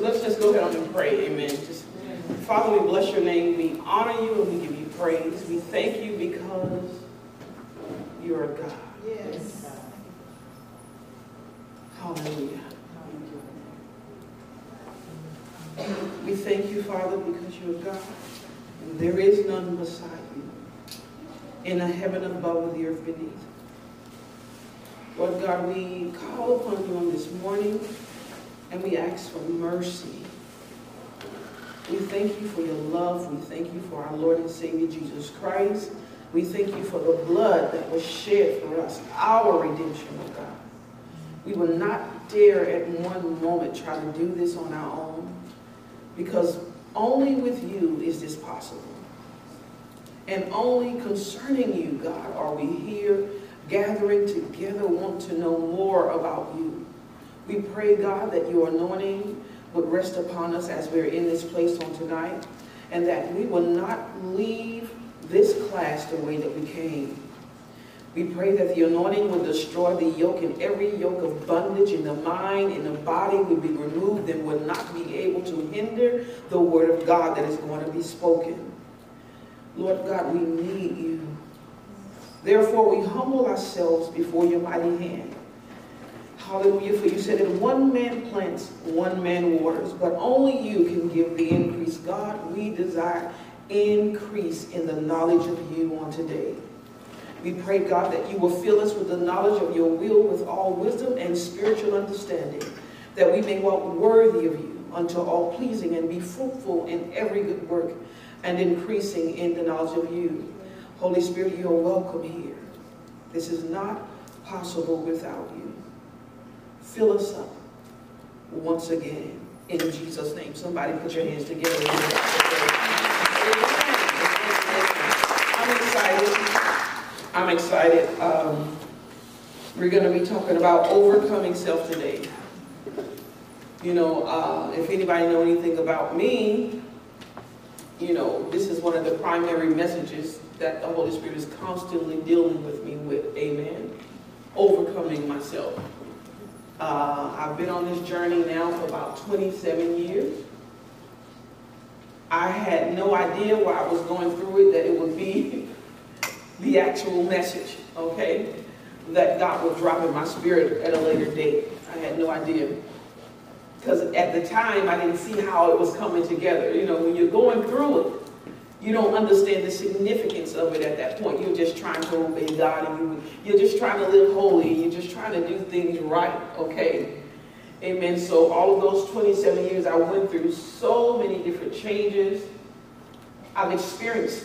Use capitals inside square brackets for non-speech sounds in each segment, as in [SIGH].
So let's just go ahead and pray. Amen. Just, Father, we bless your name. We honor you and we give you praise. We thank you because you're God. Yes. Hallelujah. We thank you, Father, because you're God. And there is none beside you. In the heaven above and the earth beneath. Lord God, we call upon you on this morning and we ask for mercy. We thank you for your love. We thank you for our Lord and Savior Jesus Christ. We thank you for the blood that was shed for us, our redemption, oh God. We will not dare at one moment try to do this on our own because only with you is this possible. And only concerning you, God, are we here gathering together, want to know more about you. We pray, God, that your anointing would rest upon us as we're in this place on tonight, and that we will not leave this class the way that we came. We pray that the anointing would destroy the yoke and every yoke of bondage in the mind, in the body would be removed and would not be able to hinder the word of God that is going to be spoken. Lord God, we need you. Therefore, we humble ourselves before your mighty hand. Hallelujah. For you said that one man plants, one man waters, but only you can give the increase. God, we desire increase in the knowledge of you on today. We pray, God, that you will fill us with the knowledge of your will with all wisdom and spiritual understanding, that we may walk worthy of you unto all pleasing and be fruitful in every good work and increasing in the knowledge of you. Holy Spirit, you are welcome here. This is not possible without you. Fill us up once again in Jesus' name. Somebody put your hands together. I'm excited. I'm excited. Um, we're going to be talking about overcoming self today. You know, uh, if anybody know anything about me, you know, this is one of the primary messages that the Holy Spirit is constantly dealing with me with. Amen. Overcoming myself. Uh, I've been on this journey now for about 27 years. I had no idea why I was going through it, that it would be [LAUGHS] the actual message, okay, that God would drop in my spirit at a later date. I had no idea. Because at the time, I didn't see how it was coming together. You know, when you're going through it, you don't understand the significance of it at that point. You're just trying to obey God and you, you're just trying to live holy. and You're just trying to do things right, okay? Amen. So all of those 27 years, I went through so many different changes. I've experienced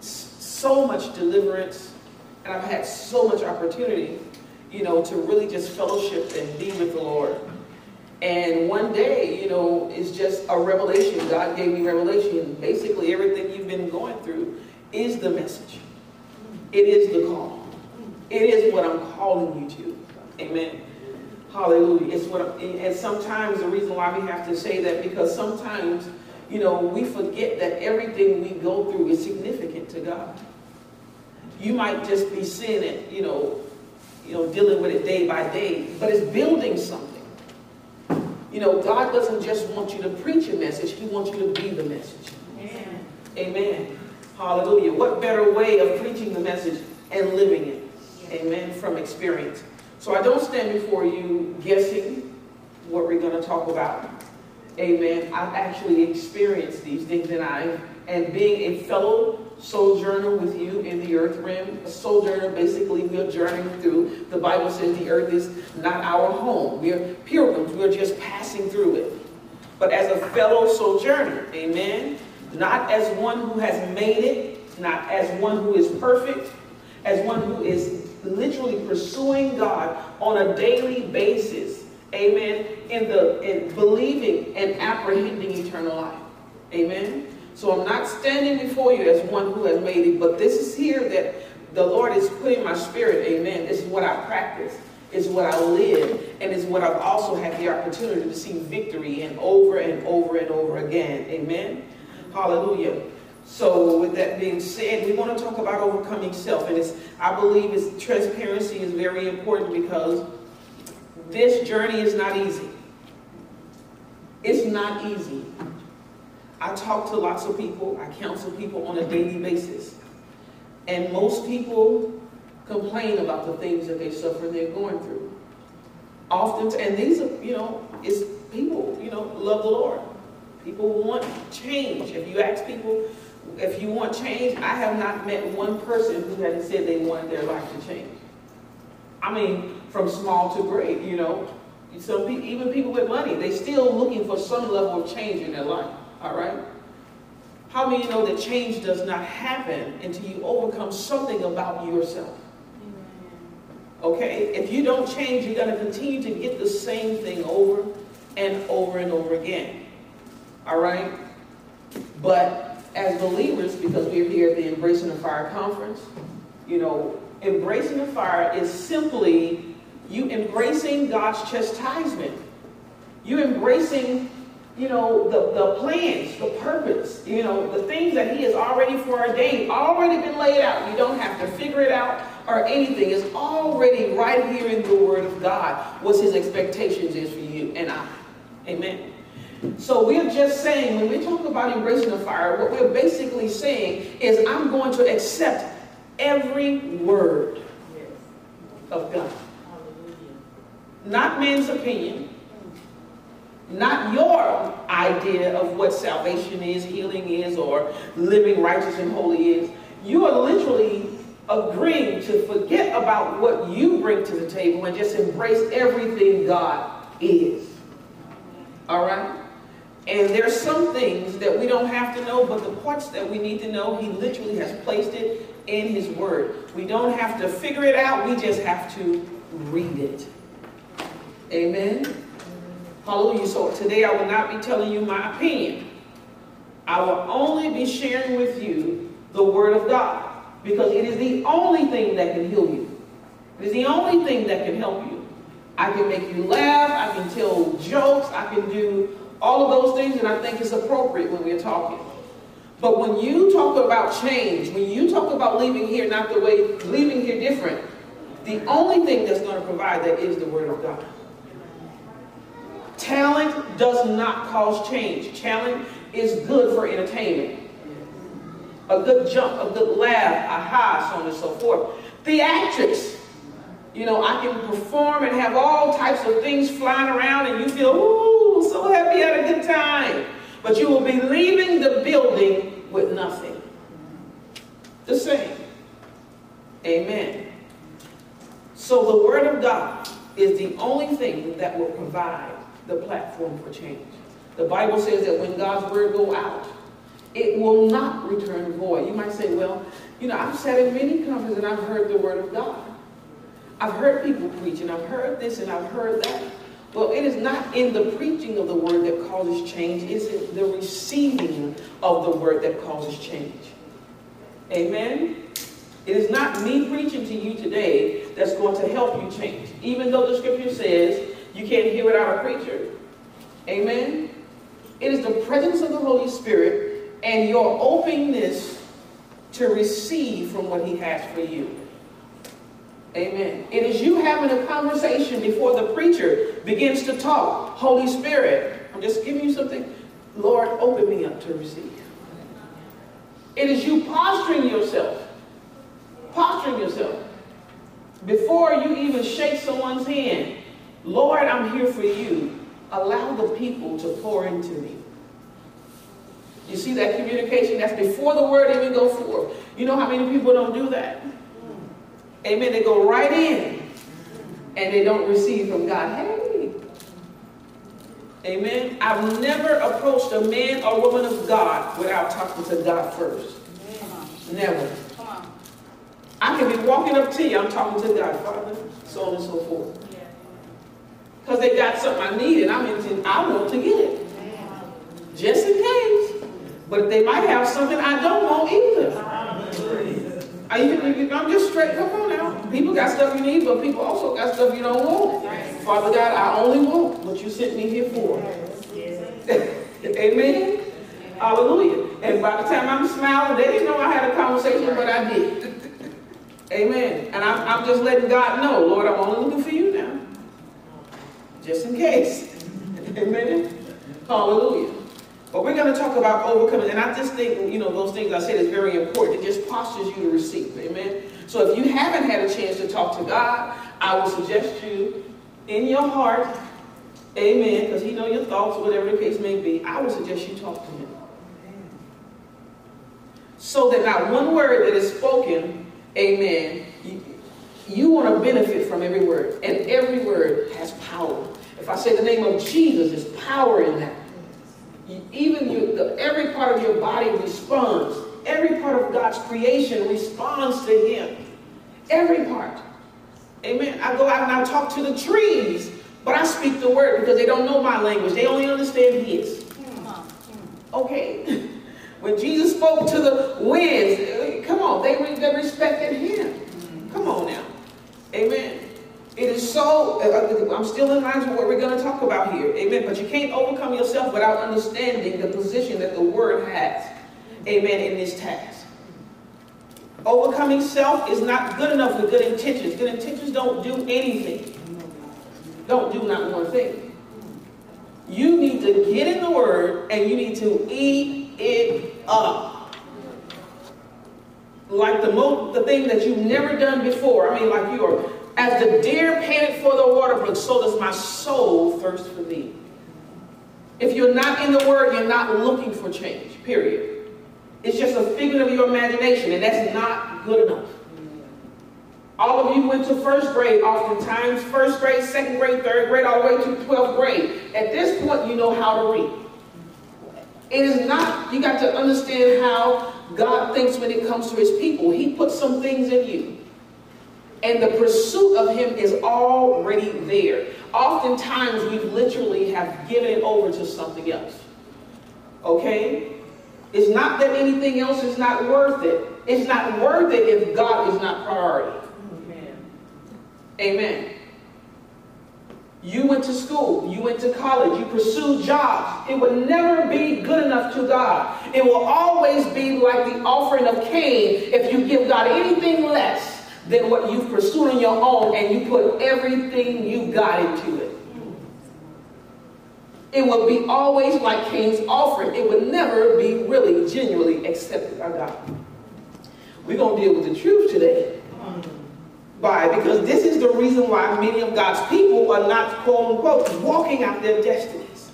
so much deliverance, and I've had so much opportunity, you know, to really just fellowship and be with the Lord. And one day, you know, it's just a revelation. God gave me revelation. Basically, everything you've been going through is the message. It is the call. It is what I'm calling you to. Amen. Hallelujah. It's what and sometimes the reason why we have to say that because sometimes, you know, we forget that everything we go through is significant to God. You might just be seeing it, you know, you know, dealing with it day by day, but it's building something. You know, God doesn't just want you to preach a message, He wants you to be the message. Amen. Amen. Hallelujah. What better way of preaching the message and living it? Amen. From experience. So I don't stand before you guessing what we're going to talk about. Amen. I've actually experienced these things and I, and being a fellow sojourner with you in the earth realm. A sojourner, basically, we're journeying through. The Bible says the earth is not our home. We're pilgrims. We're just passing through it. But as a fellow sojourner, amen, not as one who has made it, not as one who is perfect, as one who is literally pursuing God on a daily basis, amen, in the in believing and apprehending eternal life. Amen. So I'm not standing before you as one who has made it, but this is here that the Lord is putting my spirit, amen. This is what I practice, is what I live, and is what I've also had the opportunity to see victory in over and over and over again. Amen. Hallelujah. So with that being said, we want to talk about overcoming self. And it's, I believe it's, transparency is very important because this journey is not easy. It's not easy. I talk to lots of people, I counsel people on a daily basis. And most people complain about the things that they suffer they're going through. Often, and these are, you know, it's people, you know, love the Lord. People want change. If you ask people if you want change, I have not met one person who hasn't said they wanted their life to change. I mean, from small to great, you know. People, even people with money, they're still looking for some level of change in their life. All right. How many know that change does not happen until you overcome something about yourself? Okay? If you don't change, you're going to continue to get the same thing over and over and over again. All right? But as believers, because we're here at the Embracing the Fire conference, you know, embracing the fire is simply you embracing God's chastisement. You embracing, you know, the, the plans, the purpose, you know, the things that He has already foreordained, already been laid out. You don't have to figure it out or anything. It's already right here in the Word of God what His expectations is for you and I. Amen. So we're just saying, when we talk about embracing the fire, what we're basically saying is I'm going to accept every word of God. Not man's opinion, not your idea of what salvation is, healing is, or living righteous and holy is. You are literally agreeing to forget about what you bring to the table and just embrace everything God is. All right? And there's some things that we don't have to know, but the parts that we need to know, he literally has placed it in his word. We don't have to figure it out, we just have to read it. Amen? Hallelujah. So today I will not be telling you my opinion. I will only be sharing with you the word of God because it is the only thing that can heal you. It is the only thing that can help you. I can make you laugh, I can tell jokes, I can do all of those things, and I think it's appropriate when we're talking. But when you talk about change, when you talk about leaving here not the way, leaving here different, the only thing that's going to provide that is the Word of God. Talent does not cause change. Talent is good for entertainment. A good jump, a good laugh, a high, so on and so forth. Theatrics. You know, I can perform and have all types of things flying around and you feel, ooh, so happy, had a good time. But you will be leaving the building with nothing. The same. Amen. So the Word of God is the only thing that will provide the platform for change. The Bible says that when God's Word go out, it will not return void. You might say, well, you know, I've sat in many conferences and I've heard the Word of God. I've heard people preach and I've heard this and I've heard that. Well, it is not in the preaching of the word that causes change. It's in the receiving of the word that causes change. Amen? It is not me preaching to you today that's going to help you change. Even though the scripture says you can't hear without a preacher. Amen? It is the presence of the Holy Spirit and your openness to receive from what he has for you. Amen. It is you having a conversation before the preacher begins to talk. Holy Spirit, I'm just giving you something. Lord, open me up to receive. It is you posturing yourself, posturing yourself before you even shake someone's hand. Lord, I'm here for you. Allow the people to pour into me. You see that communication? That's before the word even go forth. You know how many people don't do that? Amen. They go right in and they don't receive from God. Hey. Amen. I've never approached a man or woman of God without talking to God first. Never. I can be walking up to you, I'm talking to God, Father, so on and so forth. Because they got something I need and I'm into, I want to get it. Just in case. But they might have something I don't want either. I, I'm just straight, come on now. People got stuff you need, but people also got stuff you don't want. Father God, I only want what you sent me here for. [LAUGHS] Amen? Hallelujah. And by the time I'm smiling, they didn't know I had a conversation, but I did. [LAUGHS] Amen. And I'm, I'm just letting God know, Lord, I'm only looking for you. Just in case. [LAUGHS] Amen. Hallelujah. But we're going to talk about overcoming, and I just think, you know, those things I said is very important. It just postures you to receive. Amen. So if you haven't had a chance to talk to God, I would suggest you in your heart, amen, because he know your thoughts, whatever the case may be, I would suggest you talk to him. So that not one word that is spoken, amen, you, you want to benefit from every word. And every word has power. If I say the name of Jesus, there's power in that. Even you, the, every part of your body responds. Every part of God's creation responds to Him. Every part. Amen. I go out and I talk to the trees, but I speak the word because they don't know my language. They only understand His. Okay. [LAUGHS] When Jesus spoke to the winds, eh, come on, they, they respected Him. Come on now. Amen. It is so, uh, I'm still in line with what we're going to talk about here. Amen. But you can't overcome yourself without understanding the position that the Word has. Amen. In this task. Overcoming self is not good enough with good intentions. Good intentions don't do anything. Don't do not one thing. You need to get in the Word and you need to eat it up. Like the, mo- the thing that you've never done before. I mean, like you are as the deer panted for the water brook, so does my soul thirst for thee. If you're not in the Word, you're not looking for change, period. It's just a figment of your imagination, and that's not good enough. All of you went to first grade oftentimes, first grade, second grade, third grade, all the way to 12th grade. At this point, you know how to read. It is not, you got to understand how God thinks when it comes to his people. He puts some things in you and the pursuit of him is already there. Oftentimes, we literally have given it over to something else. Okay? It's not that anything else is not worth it. It's not worth it if God is not priority. Amen. Amen. You went to school, you went to college, you pursued jobs. It would never be good enough to God. It will always be like the offering of Cain if you give God anything less than what you've pursued on your own and you put everything you got into it. It will be always like Cain's offering. It would never be really genuinely accepted by God. We're going to deal with the truth today. Why? Because this is the reason why many of God's people are not, quote unquote, walking out their destinies.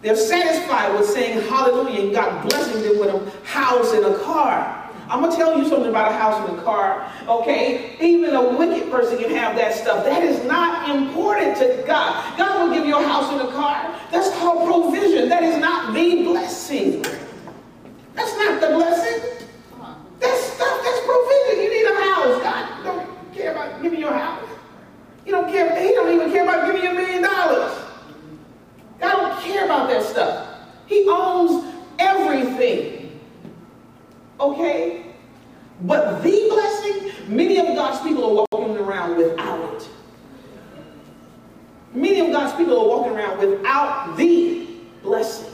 They're satisfied with saying hallelujah and God blessing them with a house and a car. I'm going to tell you something about a house and a car, okay? Even a wicked person can have that stuff. That is not important to God. God will give you a house and a car. That's called provision. That is not the blessing. That's not the blessing. That's stuff, that's provision. You need a house. God don't care about giving you a house. He don't care, he don't even care about giving you a million dollars. God don't care about that stuff. He owns everything. Okay? But the blessing, many of God's people are walking around without it. Many of God's people are walking around without the blessing.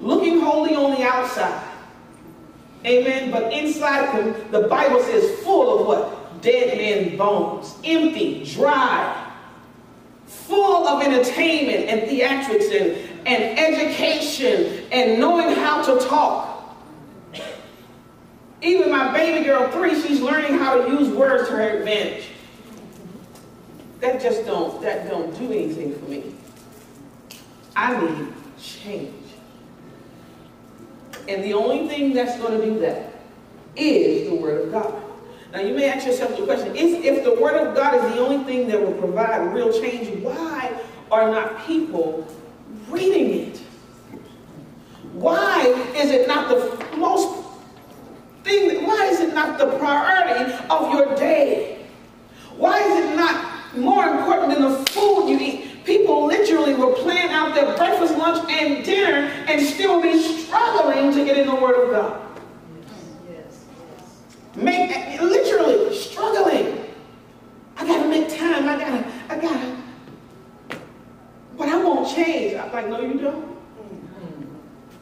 Looking holy on the outside. Amen. But inside them, the Bible says full of what? Dead men bones. Empty, dry. Full of entertainment and theatrics and, and education and knowing how to talk. Even my baby girl, three, she's learning how to use words to her advantage. That just don't, that don't do anything for me. I need change. And the only thing that's going to do that is the Word of God. Now you may ask yourself the question, if, if the Word of God is the only thing that will provide real change, why are not people reading it? Why is it not the most thing, why is it not the priority of your day? Why is it not more important than the food you eat? People literally will plan out their breakfast, lunch, and dinner and still be struggling to get in the Word of God. Make literally struggling. I gotta make time. I gotta, I gotta. But I won't change. I'm like, no, you don't.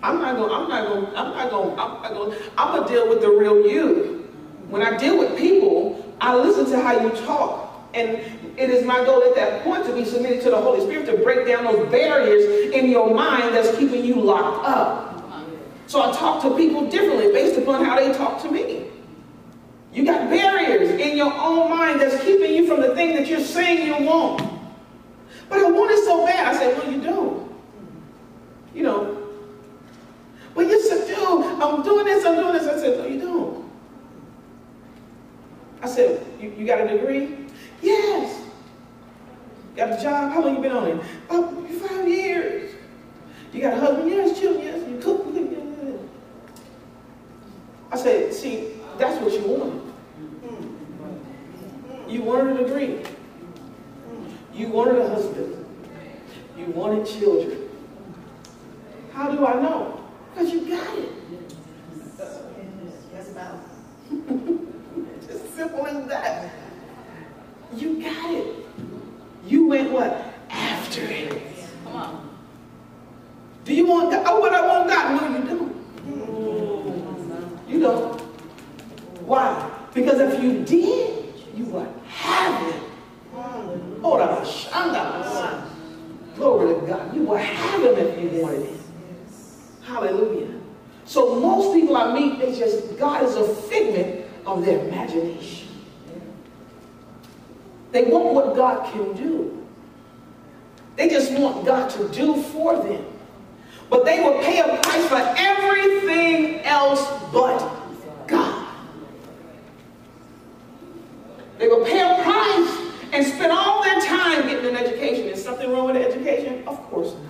I'm not gonna, I'm not gonna, I'm not going. I'm not going. I'm gonna deal with the real you. When I deal with people, I listen to how you talk. And it is my goal at that point to be submitted to the Holy Spirit to break down those barriers in your mind that's keeping you locked up. So I talk to people differently based upon how they talk to me. You got barriers in your own mind that's keeping you from the thing that you're saying you want. But I want it so bad. I say, well, you don't. You know. Well, you said, dude, I'm doing this, I'm doing this. I said, no, you don't. I said, you, you got a degree? Yes. Got a job? How long you been on it? Oh, five years. You got a husband? Yes. Children? Yes. You cook? I said, see, that's what you wanted. Mm. You wanted a degree. You wanted a husband. You wanted children. How do I know? Because you got it. Yes, about. [LAUGHS] Just simple as that. You got it. You went what? After it. Come on. Do you want God? Oh, what I want God? No, you don't. You don't. Why? Because if you did, you would have it. Oh, Glory to God. You will have him if you wanted it. Hallelujah. So most people I meet, they just, God is a figment of their imagination. They want what God can do. They just want God to do for them. But they will pay a price for everything else but God. They will pay a price and spend all their time getting an education. Is something wrong with education? Of course not.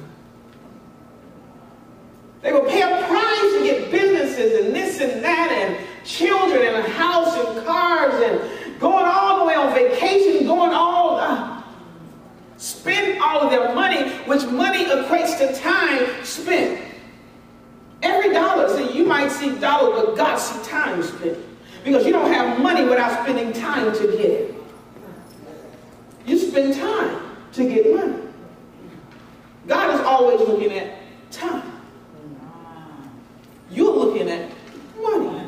They will pay a price to get businesses and this and that and children and a house and cars and going all the way on vacation, going all, uh, spend all of their money, money equates to time spent. Every dollar, so you might see dollar, but God see time spent. Because you don't have money without spending time to get it. You spend time to get money. God is always looking at time. You're looking at money.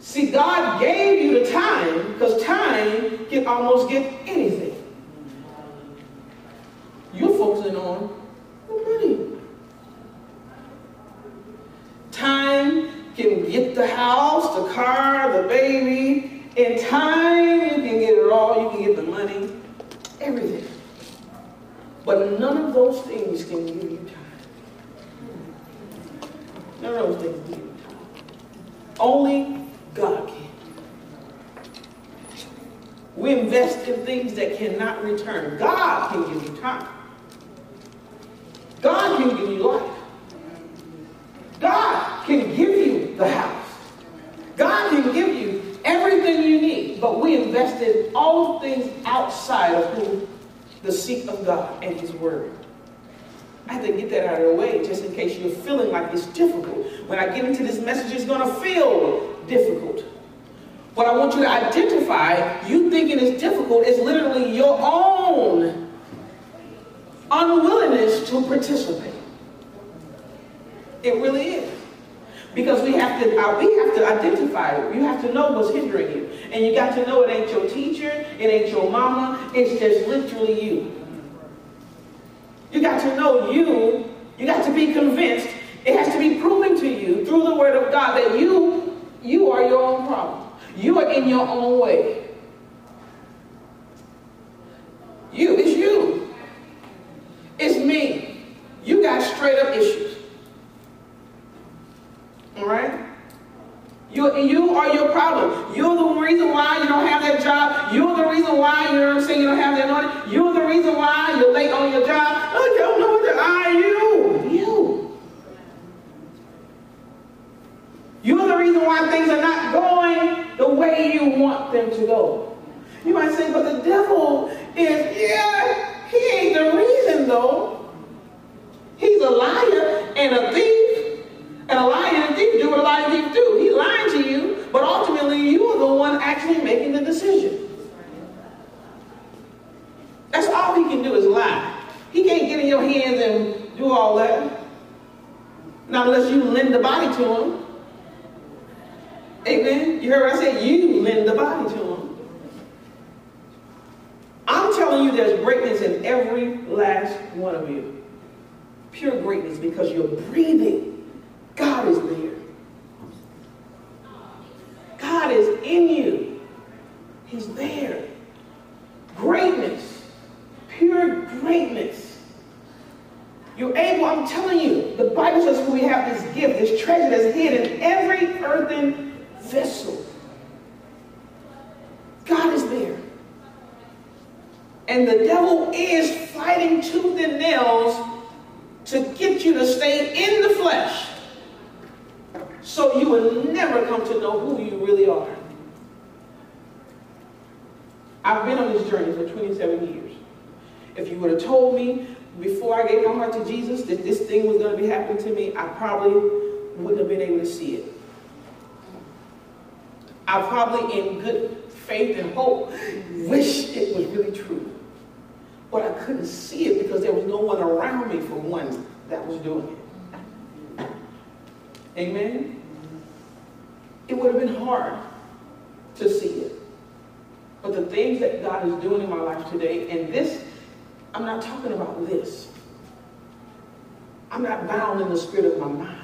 See, God gave you the time because time can almost get anything. Focusing on the money. Time can get the house, the car, the baby. In time, you can get it all. You can get the money, everything. But none of those things can give you time. None of those things can give you time. Only God can. We invest in things that cannot return. God can give you time. God can give you life. God can give you the house. God can give you everything you need. But we invested all things outside of who the seat of God and His Word. I have to get that out of the way just in case you're feeling like it's difficult. When I get into this message, it's going to feel difficult. What I want you to identify, you thinking it's difficult, is literally your own unwillingness to participate. It really is. Because we have to uh, we have to identify it. You have to know what's hindering you. And you got to know it ain't your teacher, it ain't your mama, it's just literally you. You got to know you, you got to be convinced. It has to be proven to you through the word of God that you you are your own problem. You are in your own way. You, it's you. It's me. You got straight up issues. All right? You, you are your problem. You're the reason why you don't have that job. You're the reason why you know what I'm saying, you don't have that money. You're the reason why you're late on your job. You don't know what are you. You. You're the reason why things are not going the way you want them to go. You might say, but the devil is, yeah, he ain't the reason though. He's a liar and a thief. And a liar and a thief do what a liar and a thief do. He's lying to you, but ultimately you are the one actually making the decision. That's all he can do is lie. He can't get in your hands and do all that. Not unless you lend the body to him. Amen. You heard what I said? You lend the body to him. I'm telling you there's greatness in every last one of you. Pure greatness because you're breathing. God is there. God is in you. He's there. Greatness. Pure greatness. You're able, I'm telling you, the Bible says we have this gift, this treasure that's hidden in every earthen vessel. God is there. And the devil is fighting tooth and nails to get you to stay in the flesh so you will never come to know who you really are. I've been on this journey for 27 years. If you would have told me before I gave my heart to Jesus that this thing was going to be happening to me, I probably wouldn't have been able to see it. I probably, in good faith and hope, wish it was really true. But I couldn't see it because there was no one around me, for one, that was doing it. Amen? It would have been hard to see it. But the things that God is doing in my life today, and this, I'm not talking about this. I'm not bound in the spirit of my mind.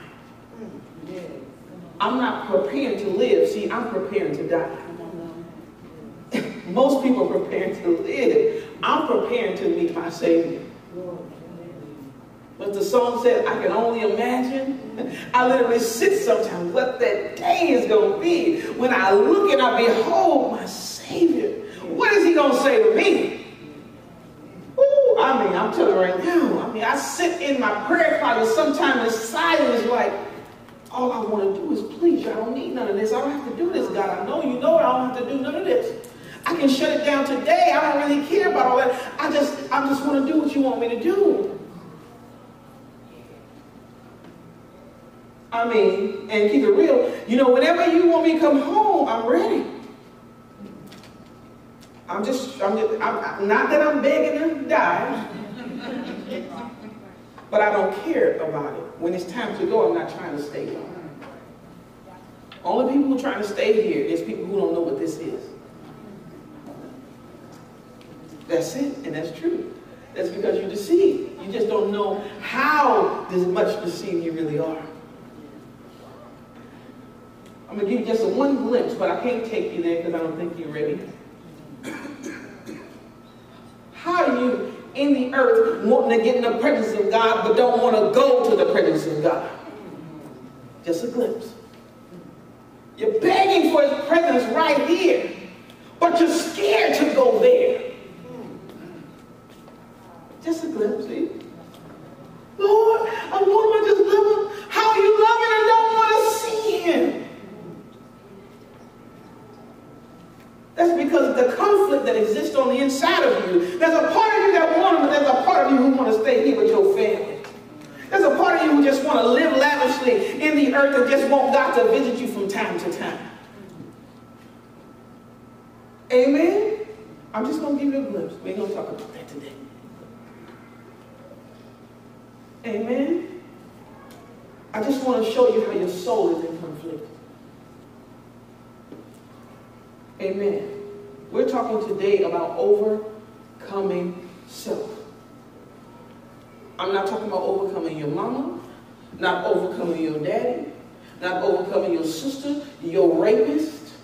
I'm not preparing to live. See, I'm preparing to die. [LAUGHS] Most people are preparing to live. I'm preparing to meet my Savior. But the song said, I can only imagine. [LAUGHS] I literally sit sometimes what that day is going to be when I look and I behold my Savior. What is he going to say to me? Ooh, I mean, I'm telling you right now. I mean, I sit in my prayer closet sometimes in silence like, all I want to do is please you. I don't need none of this. I don't have to do this, God. I know you know it. I don't have to do none of this. I can shut it down today. I don't really care about all that. I just, I just want to do what you want me to do. I mean, and keep it real. You know, whenever you want me to come home, I'm ready. I'm just, I'm, just, I'm not that I'm begging them to die, but I don't care about it. When it's time to go, I'm not trying to stay. Only people who are trying to stay here is people who don't know what this is. That's it, and that's true. That's because you're deceived. You just don't know how much deceived you really are. I'm going to give you just one glimpse, but I can't take you there because I don't think you're ready. How are you in the earth wanting to get in the presence of God but don't want to go to the presence of God? Just a glimpse. You're begging for his presence right here, but you're scared to go there. Just a glimpse, see? Lord, I want to just love him. How you loving and don't want to see him? That's because of the conflict that exists on the inside of you. There's a part of you that wants him, but there's a part of you who want to stay here with your family. There's a part of you who just want to live lavishly in the earth and just want God to visit you from time to time. Amen? I'm just going to give you a glimpse. We ain't going to talk about that today. Amen? I just want to show you how your soul is in conflict. Amen. We're talking today about overcoming self. I'm not talking about overcoming your mama, not overcoming your daddy, not overcoming your sister, your rapist,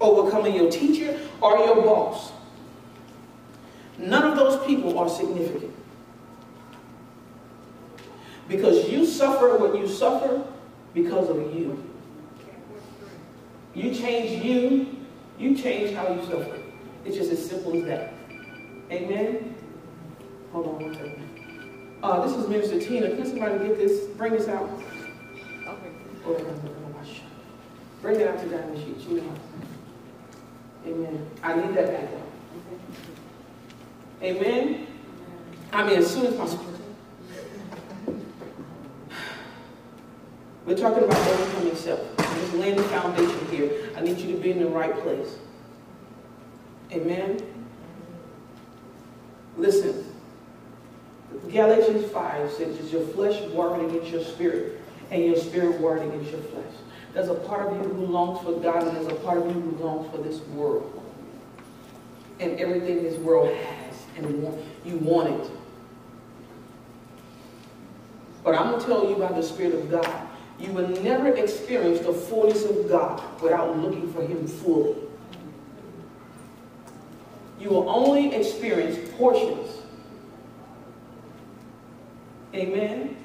overcoming your teacher, or your boss. None of those people are significant. Because you suffer what you suffer because of you. You change you, you change how you suffer. It's just as simple as that. Amen? Hold on one second. Uh, this is Minister Tina. Can somebody get this? Bring this out. Okay. Bring it out to Diamond Sheet. She knows. Amen. I need that back. Amen. I mean, as soon as possible. We're talking about overcoming self. I'm just laying the foundation here. I need you to be in the right place. Amen. Listen. Galatians 5 says, Is your flesh warring against your spirit, and your spirit warring against your flesh? There's a part of you who longs for God, and there's a part of you who longs for this world. And everything this world has, and you want it. But I'm going to tell you by the Spirit of God, you will never experience the fullness of God without looking for Him fully. You will only experience portions. Amen?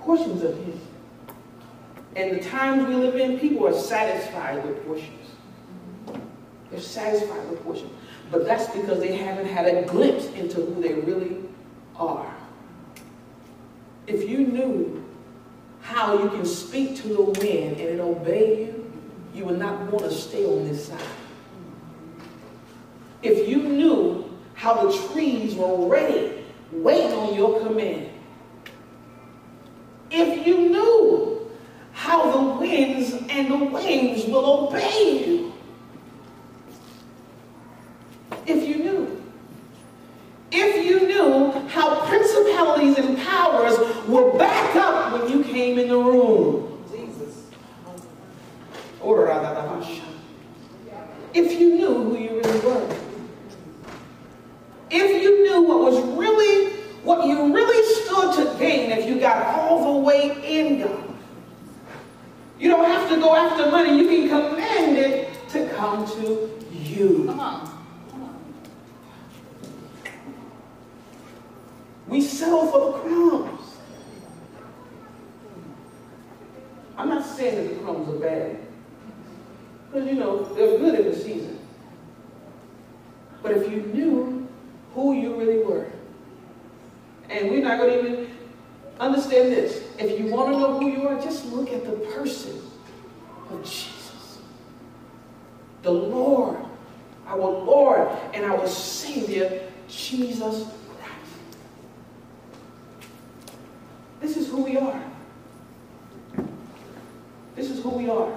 Portions of Him. And the times we live in, people are satisfied with portions. They're satisfied with portions. But that's because they haven't had a glimpse into who they really are. If you knew how you can speak to the wind and it obey you, you would not want to stay on this side. If you knew how the trees were ready, waiting on your command. If you knew how the winds and the waves will obey you. If you knew. If you knew how principalities and powers were back up when you came in the room. Jesus. If you knew who you really were. If you knew what was really, what you really stood to gain if you got all the way in God. You don't have to go after money. You can command it to come to you. Come on. We settle for the crumbs. I'm not saying that the crumbs are bad. Because, you know, they're good in the season. But if you knew who you really were, and we're not going to even understand this. If you want to know who you are, just look at the person of Jesus. The Lord, our Lord and our Savior, Jesus This is who we are. This is who we are.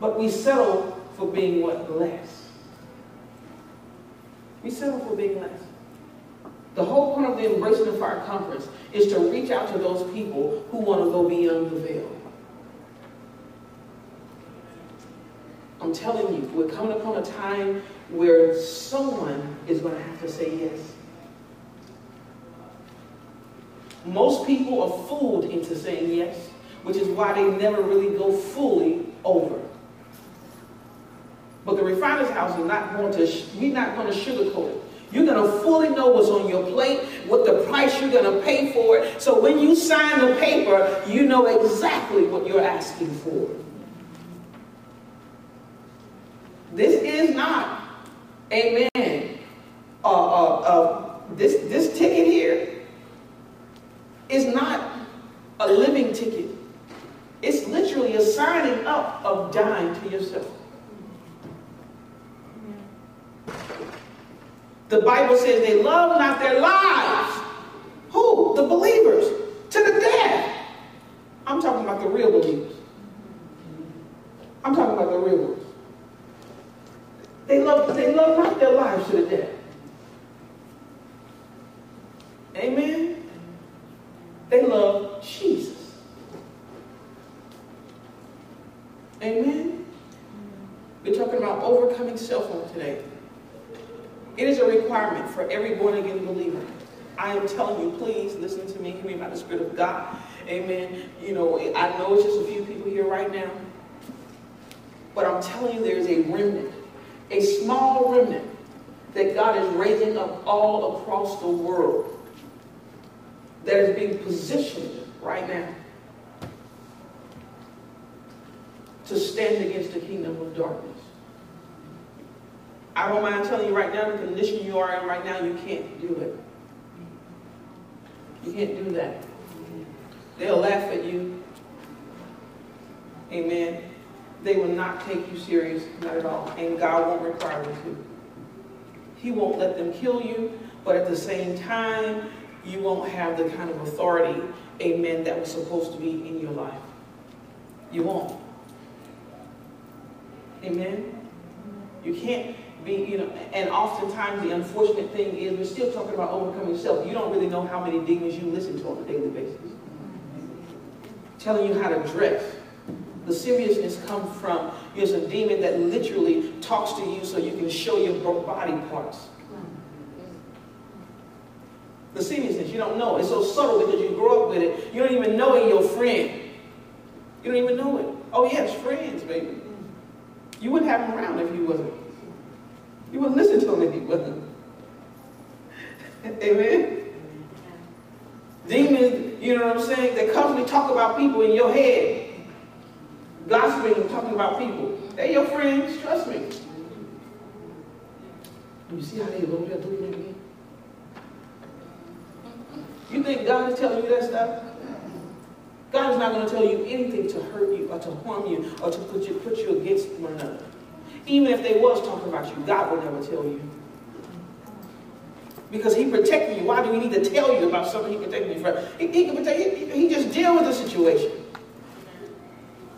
But we settle for being what? Less. We settle for being less. The whole point of the Embracing the Fire Conference is to reach out to those people who want to go beyond the veil. I'm telling you, we're coming upon a time where someone is going to have to say yes. Most people are fooled into saying yes, which is why they never really go fully over. But the refiner's house is not going to, we're not going to sugarcoat it. You're going to fully know what's on your plate, what the price you're going to pay for it. So when you sign the paper, you know exactly what you're asking for. This is not, amen, uh, uh, uh, this, this ticket here is not a living ticket. It's literally a signing up of dying to yourself. The Bible says they love not their lives. Who? The believers. To the death. I'm talking about the real believers. I'm talking about the real ones. They love, they love not their lives to the death. Amen. They love Jesus. Amen? We're talking about overcoming self on today. It is a requirement for every born again believer. I am telling you, please listen to me, hear me by the Spirit of God. Amen. You know, I know it's just a few people here right now. But I'm telling you, there's a remnant, a small remnant that God is raising up all across the world that is being positioned right now to stand against the kingdom of darkness. I don't mind telling you right now, the condition you are in right now, you can't do it. You can't do that. They'll laugh at you. Amen. They will not take you serious, not at all. And God won't require them to. He won't let them kill you, but at the same time, you won't have the kind of authority, amen, that was supposed to be in your life. You won't. Amen? You can't be, you know, and oftentimes the unfortunate thing is we're still talking about overcoming self. You don't really know how many demons you listen to on a daily basis. Telling you how to dress, The seriousness comes from there's a demon that literally talks to you so you can show your body parts. The seriousness, you don't know. It's so subtle because you grow up with it. You don't even know it, your friend. You don't even know it. Oh, yes, friends, baby. You wouldn't have him around if he wasn't. You wouldn't listen to him if he wasn't. [LAUGHS] Amen. Demons, you know what I'm saying? They constantly talk about people in your head. Gossiping and talking about people. They're your friends, trust me. You see how they over there doing again? You think God is telling you that stuff? God is not going to tell you anything to hurt you or to harm you or to put you, put you against one another. Even if they was talking about you, God will never tell you. Because he protected you. Why do we need to tell you about something he protected you from? He, he, can protect, he, he just deal with the situation.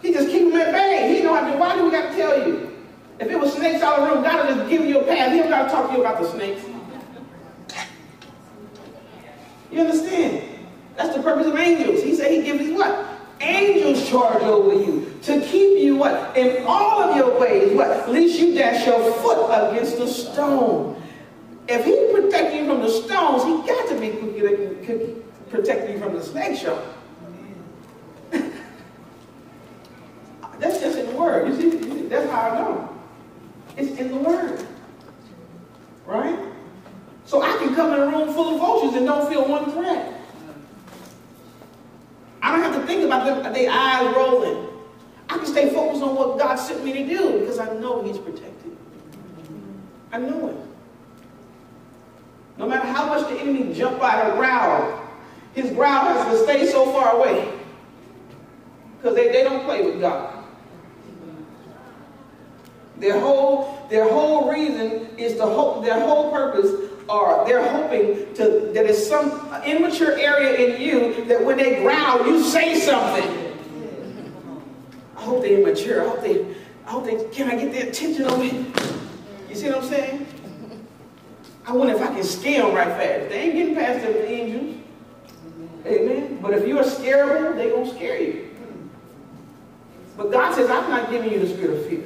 He just keep them at bay. He know how to, why do we got to tell you? If it was snakes all around, God will just give you a path. He don't got to talk to you about the snakes. You understand? That's the purpose of angels. He said he gives these what? Angels charge over you to keep you what? In all of your ways, what? At least you dash your foot against a stone. If he protect you from the stones, he got to be protecting you from the snake show. [LAUGHS] that's just in the word. You see, that's how I know. It's in the word. Right? So I can come in a room full of vultures and don't feel one threat. I don't have to think about them, their eyes rolling. I can stay focused on what God sent me to do because I know He's protected. I know it. No matter how much the enemy jump out and growl, his growl has to stay so far away. Because they, they don't play with God. Their whole, their whole reason is to hope, their whole purpose or they're hoping to that is some immature area in you that when they growl, you say something. I hope they're immature. I hope they, I hope they, can I get their attention on me? You see what I'm saying? I wonder if I can scare them right fast. They ain't getting past them angels. Amen. But if you're scareable, they're going to scare you. But God says, I'm not giving you the spirit of fear.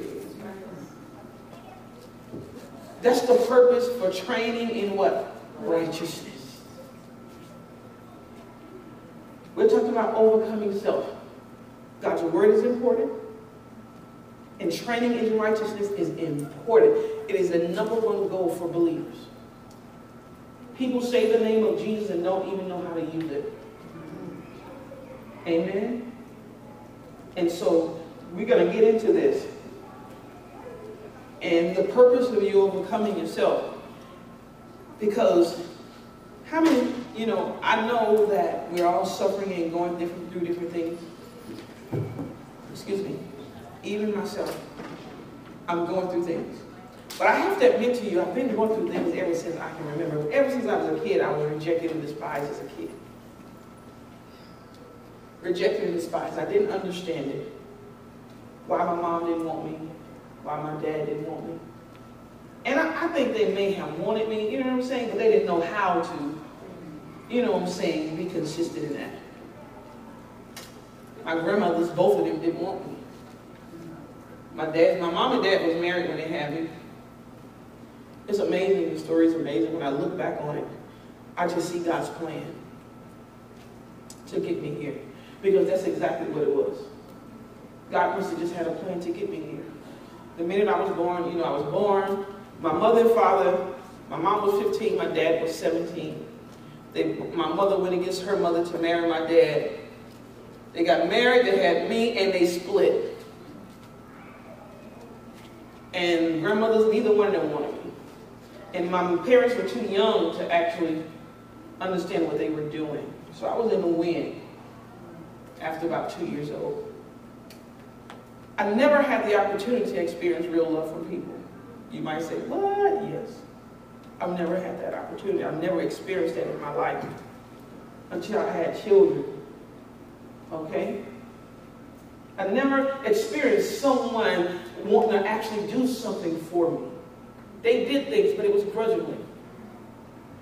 That's the purpose for training in what? Righteousness. We're talking about overcoming self. God's word is important. And training in righteousness is important. It is the number one goal for believers. People say the name of Jesus and don't even know how to use it. Amen? And so we're going to get into this and the purpose of you overcoming yourself. Because how many, you know, I know that we're all suffering and going different, through different things. Excuse me. Even myself, I'm going through things. But I have to admit to you, I've been going through things ever since I can remember. Ever since I was a kid, I was rejected and despised as a kid. Rejected and despised. I didn't understand it. Why my mom didn't want me why my dad didn't want me. And I, I, think they may have wanted me, you know what I'm saying? But they didn't know how to, you know what I'm saying, be consistent in that. My grandmothers, both of them didn't want me. My dad, my mom and dad was married when they had me. It's amazing, the story is amazing. When I look back on it, I just see God's plan to get me here. Because that's exactly what it was. God must have just had a plan to get me here the minute I was born, you know, I was born. My mother and father, my mom was 15, my dad was 17. They, my mother went against her mother to marry my dad. They got married, they had me, and they split. And grandmothers, neither one of them wanted me. And my parents were too young to actually understand what they were doing. So I was in the wind after about two years old. I never had the opportunity to experience real love from people. You might say, what? Yes. I've never had that opportunity. I've never experienced that in my life until I had children. Okay? I never experienced someone wanting to actually do something for me. They did things, but it was grudgingly.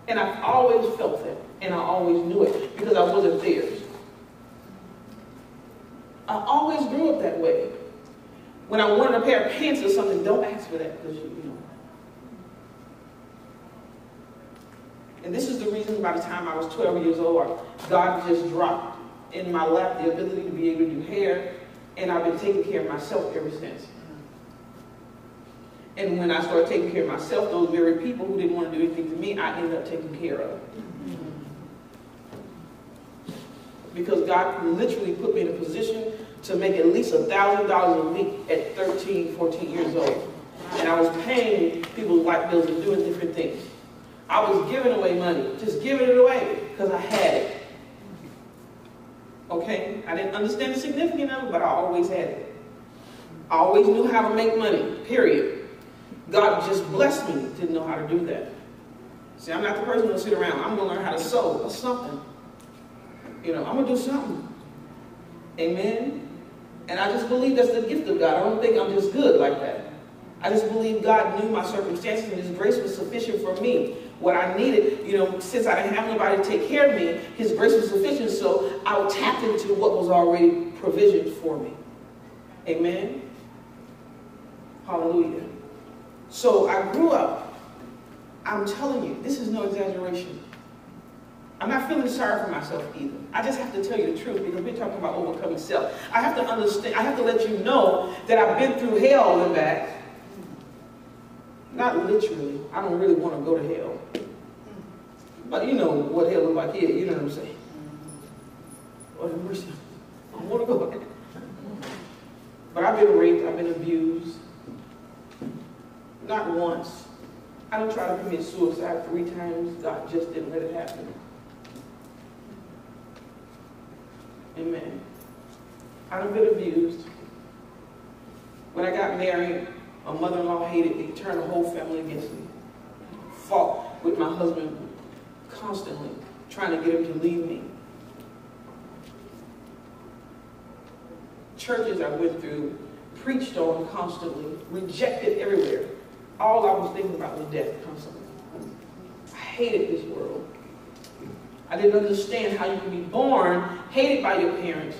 And I've always felt that, and I always knew it because I wasn't theirs. I always grew up that way. When I wanted a pair of pants or something, don't ask for that because you, you know. And this is the reason by the time I was 12 years old, God just dropped in my lap the ability to be able to do hair, and I've been taking care of myself ever since. And when I started taking care of myself, those very people who didn't want to do anything to me, I ended up taking care of. Because God literally put me in a position to make at least a $1,000 a week at 13, 14 years old. And I was paying people's light bills and doing different things. I was giving away money, just giving it away because I had it. Okay? I didn't understand the significance of it, but I always had it. I always knew how to make money, period. God just blessed me, didn't know how to do that. See, I'm not the person who'll sit around. I'm going to learn how to sew or something. You know, I'm going to do something. Amen? And I just believe that's the gift of God. I don't think I'm just good like that. I just believe God knew my circumstances and His grace was sufficient for me. What I needed, you know, since I didn't have nobody to take care of me, His grace was sufficient, so I tapped into what was already provisioned for me. Amen? Hallelujah. So I grew up, I'm telling you, this is no exaggeration. I'm not feeling sorry for myself either. I just have to tell you the truth because we're talking about overcoming self. I have to understand, I have to let you know that I've been through hell and back. Not literally. I don't really want to go to hell. But you know what hell looks like here, you know what I'm saying? Lord mercy. I want to go back. But I've been raped, I've been abused. Not once. I don't try to commit suicide three times. God just didn't let it happen. Amen. I've been abused. When I got married, my mother-in-law hated me, turned the whole family against me. Fought with my husband constantly, trying to get him to leave me. Churches I went through, preached on constantly, rejected everywhere. All I was thinking about was death constantly. I hated this world. I didn't understand how you can be born hated by your parents,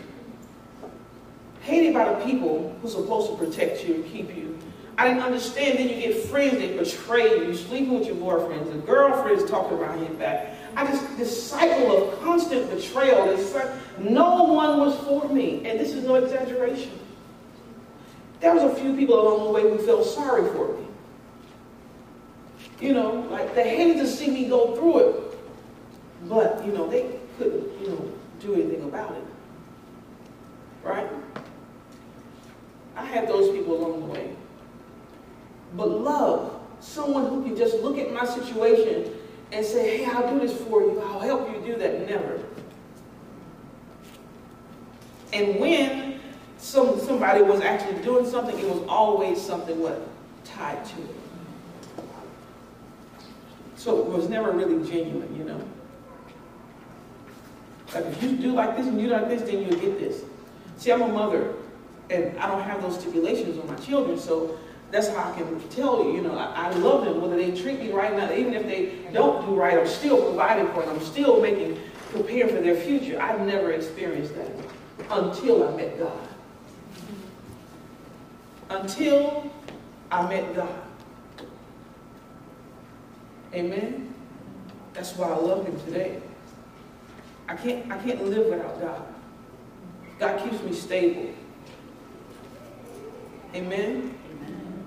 hated by the people who's supposed to protect you and keep you. I didn't understand. Then you get friends that betray you, sleeping with your boyfriends, and girlfriends talking around your back. I just this cycle of constant betrayal. This no one was for me, and this is no exaggeration. There was a few people along the way who felt sorry for me. You know, like they hated to see me go through it. But, you know, they couldn't, you know, do anything about it. Right? I had those people along the way. But love, someone who can just look at my situation and say, hey, I'll do this for you. I'll help you do that. Never. And when some, somebody was actually doing something, it was always something what? Tied to it. So it was never really genuine, you know. Like if you do like this and you do like this, then you'll get this. See, I'm a mother, and I don't have those stipulations on my children, so that's how I can tell you, you know, I, I love them, whether they treat me right now, even if they don't do right, I'm still providing for them, I'm still making, preparing for their future. I've never experienced that until I met God. Until I met God. Amen? That's why I love him today. I can't, I can't live without God. God keeps me stable. Amen? Amen?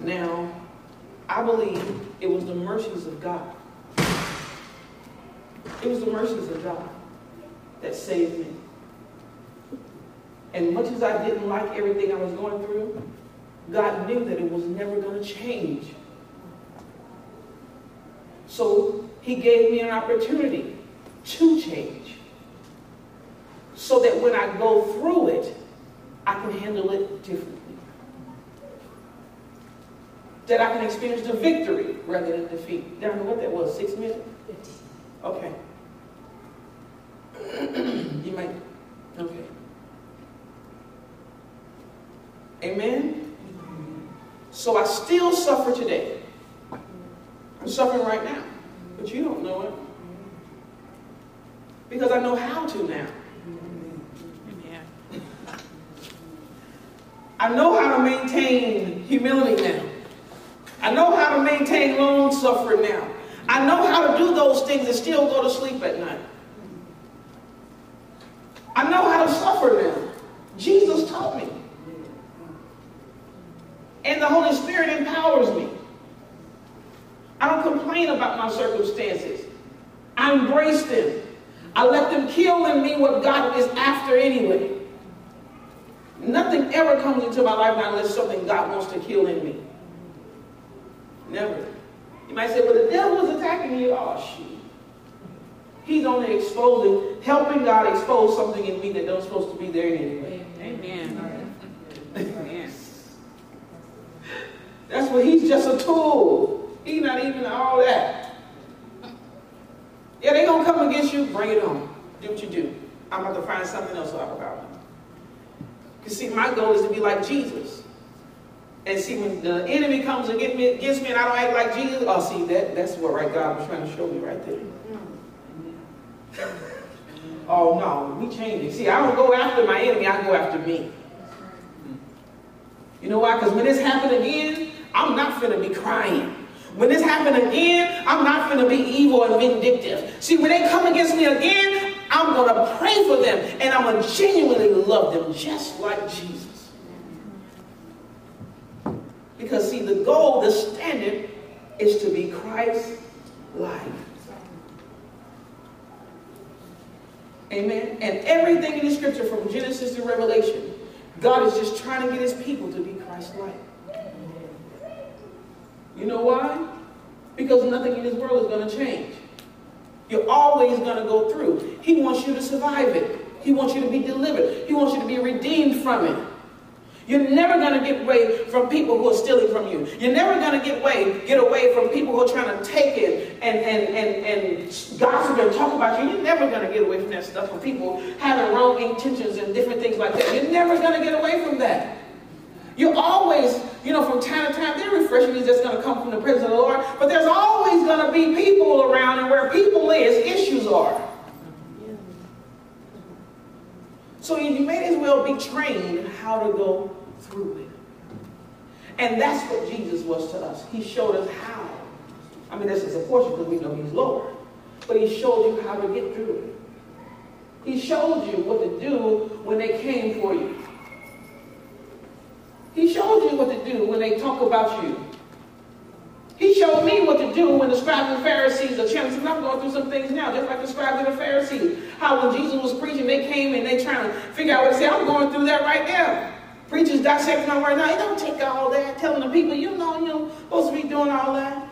Now, I believe it was the mercies of God. It was the mercies of God that saved me. And much as I didn't like everything I was going through, God knew that it was never going to change. So he gave me an opportunity to change. So that when I go through it, I can handle it differently. That I can experience the victory rather than defeat. Now, what that was, six minutes? Okay. [CLEARS THROAT] you might, okay. Amen? Mm-hmm. So I still suffer today. I'm suffering right now, but you don't know it. Because I know how to now. I know how to maintain humility now. I know how to maintain long suffering now. I know how to do those things and still go to sleep at night. I know how to suffer now. Jesus taught me. And the Holy Spirit empowers me. I don't complain about my circumstances. I embrace them. I let them kill in me what God is after anyway. Nothing ever comes into my life unless something God wants to kill in me. Never. You might say, well, the devil is attacking you. Oh, shoot. He's only exposing, helping God expose something in me that don't supposed to be there anyway. Amen. Amen. That's what he's just a tool. He's not even all that. Yeah, they gonna come against you, bring it on. Do what you do. I'm about to find something else to talk about. You see, my goal is to be like Jesus. And see, when the enemy comes against me, against me and I don't act like Jesus, oh, see, that, that's what right God was trying to show me right there. Mm-hmm. oh, no, we changing. See, I don't go after my enemy, I go after me. You know why? Because when this happen again, I'm not going to be crying. When this happen again, I'm not going to be evil and vindictive. See, when they come against me again, I'm going to pray for them and I'm going to genuinely love them just like Jesus. Because see, the goal, the standard is to be Christ-like. Amen. And everything in the scripture from Genesis to Revelation, God is just trying to get his people to be Christ-like. You know why? Because nothing in this world is going to change. You're always going to go through. He wants you to survive it. He wants you to be delivered. He wants you to be redeemed from it. You're never going to get away from people who are stealing from you. You're never going to get away, get away from people who are trying to take it and, and, and, and gossip and talk about you. You're never going to get away from that stuff from people having wrong intentions and different things like that. You're never going to get away from that. You're always, you know, from time to time, their refreshing is just going to come from the presence of the Lord. But there's always going to be people around, and where people is, issues are. So you may as well be trained how to go through it. And that's what Jesus was to us. He showed us how. I mean, this is a portion because we know he's Lord. But he showed you how to get through it. He showed you what to do when they came for you. He showed you what to do when they talk about you. He showed me what to do when the scribes and Pharisees are chanting. I'm going through some things now, just like the scribes and the Pharisees. How when Jesus was preaching, they came and they trying to figure out what to say. I'm going through that right now. Preachers dissecting my right Now, you don't take all that, telling the people, you know, you're supposed to be doing all that.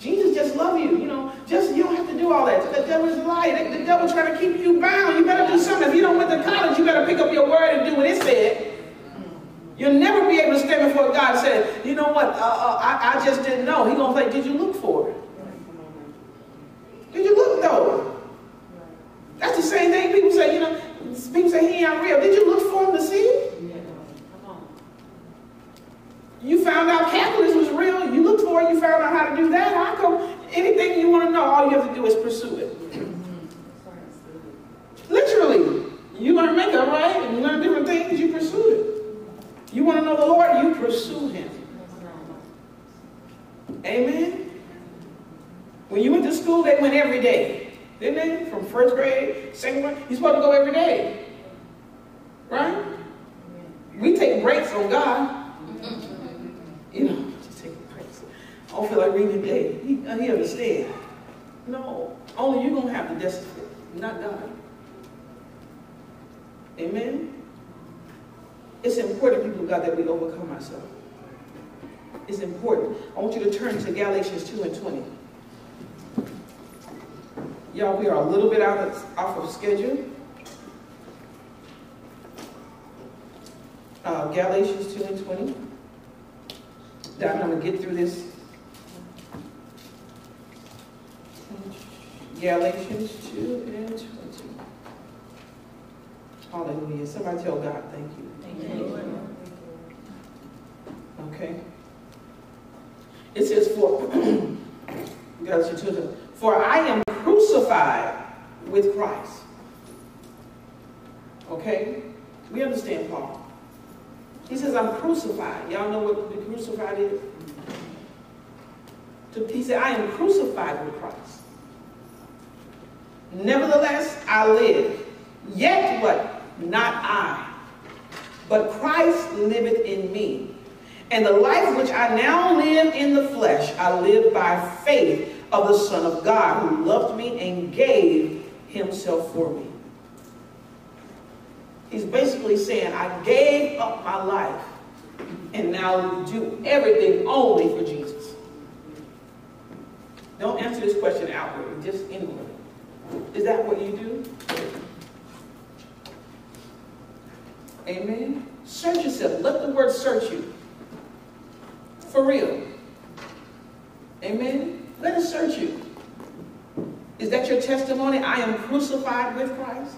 Jesus just love you, you know. Just you don't have to do all that. The devil is. The, the devil trying to keep you bound. You better do something. If you don't went to college, you better pick up your word and do what it said. You'll never be able to stand before God and say, you know what, uh, uh, I, I, just didn't know. He's going to say, did you look for it? Did you look though? That's the same thing people say, you know, people say he ain't real. Did you look for him to see You found out capitalism was real. You looked for it. You found out how to do that. How come anything you want to know, all you have to do is pursue it? Literally. You learn makeup, right? And you learn different things, you pursue it. You want to know the Lord? You pursue him. Amen? When you went to school, they went every day. Didn't they? From first grade, second grade. You're supposed to go every day. Right? We take breaks on God. You know, [LAUGHS] just take breaks. I don't feel like reading today. He, uh, he understands. No, only you're going to have the discipline, not God. Amen? It's important, people of God, that we overcome ourselves. It's important. I want you to turn to Galatians 2 and 20. Y'all, we are a little bit out of, off of schedule. Uh, Galatians 2 and 20. I'm going to get through this. Galatians 2 and 20. Hallelujah. Somebody tell God, thank you. Okay. It says, for, [CLEARS THROAT] for I am crucified with Christ. Okay? We understand Paul. He says, I'm crucified. Y'all know what the crucified is? He said, I am crucified with Christ. Nevertheless, I live. Yet what? Not I. But Christ liveth in me. And the life which I now live in the flesh, I live by faith of the Son of God, who loved me and gave himself for me. He's basically saying, I gave up my life and now do everything only for Jesus. Don't answer this question outwardly, just inwardly. Is that what you do? Amen. Search yourself. Let the word search you. For real. Amen. Let us search you. Is that your testimony? I am crucified with Christ.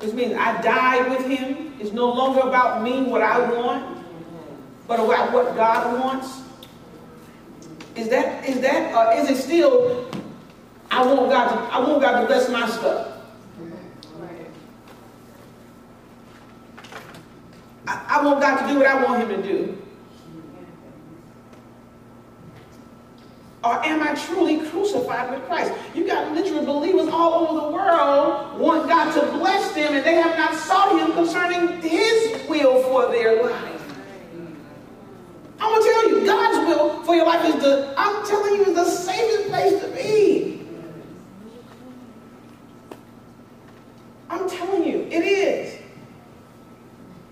Which means I died with him. It's no longer about me, what I want, but about what God wants. Is that, is that, uh, is it still, I want God to, I want God to bless my stuff. I, I want God to do what I want him to do. Or am I truly crucified with Christ? You got literal believers all over the world want God to bless them and they have not sought him concerning his will for their life. I'm to tell you, God's will for your life is the, I'm telling you, is the safest place to be. I'm telling you, it is.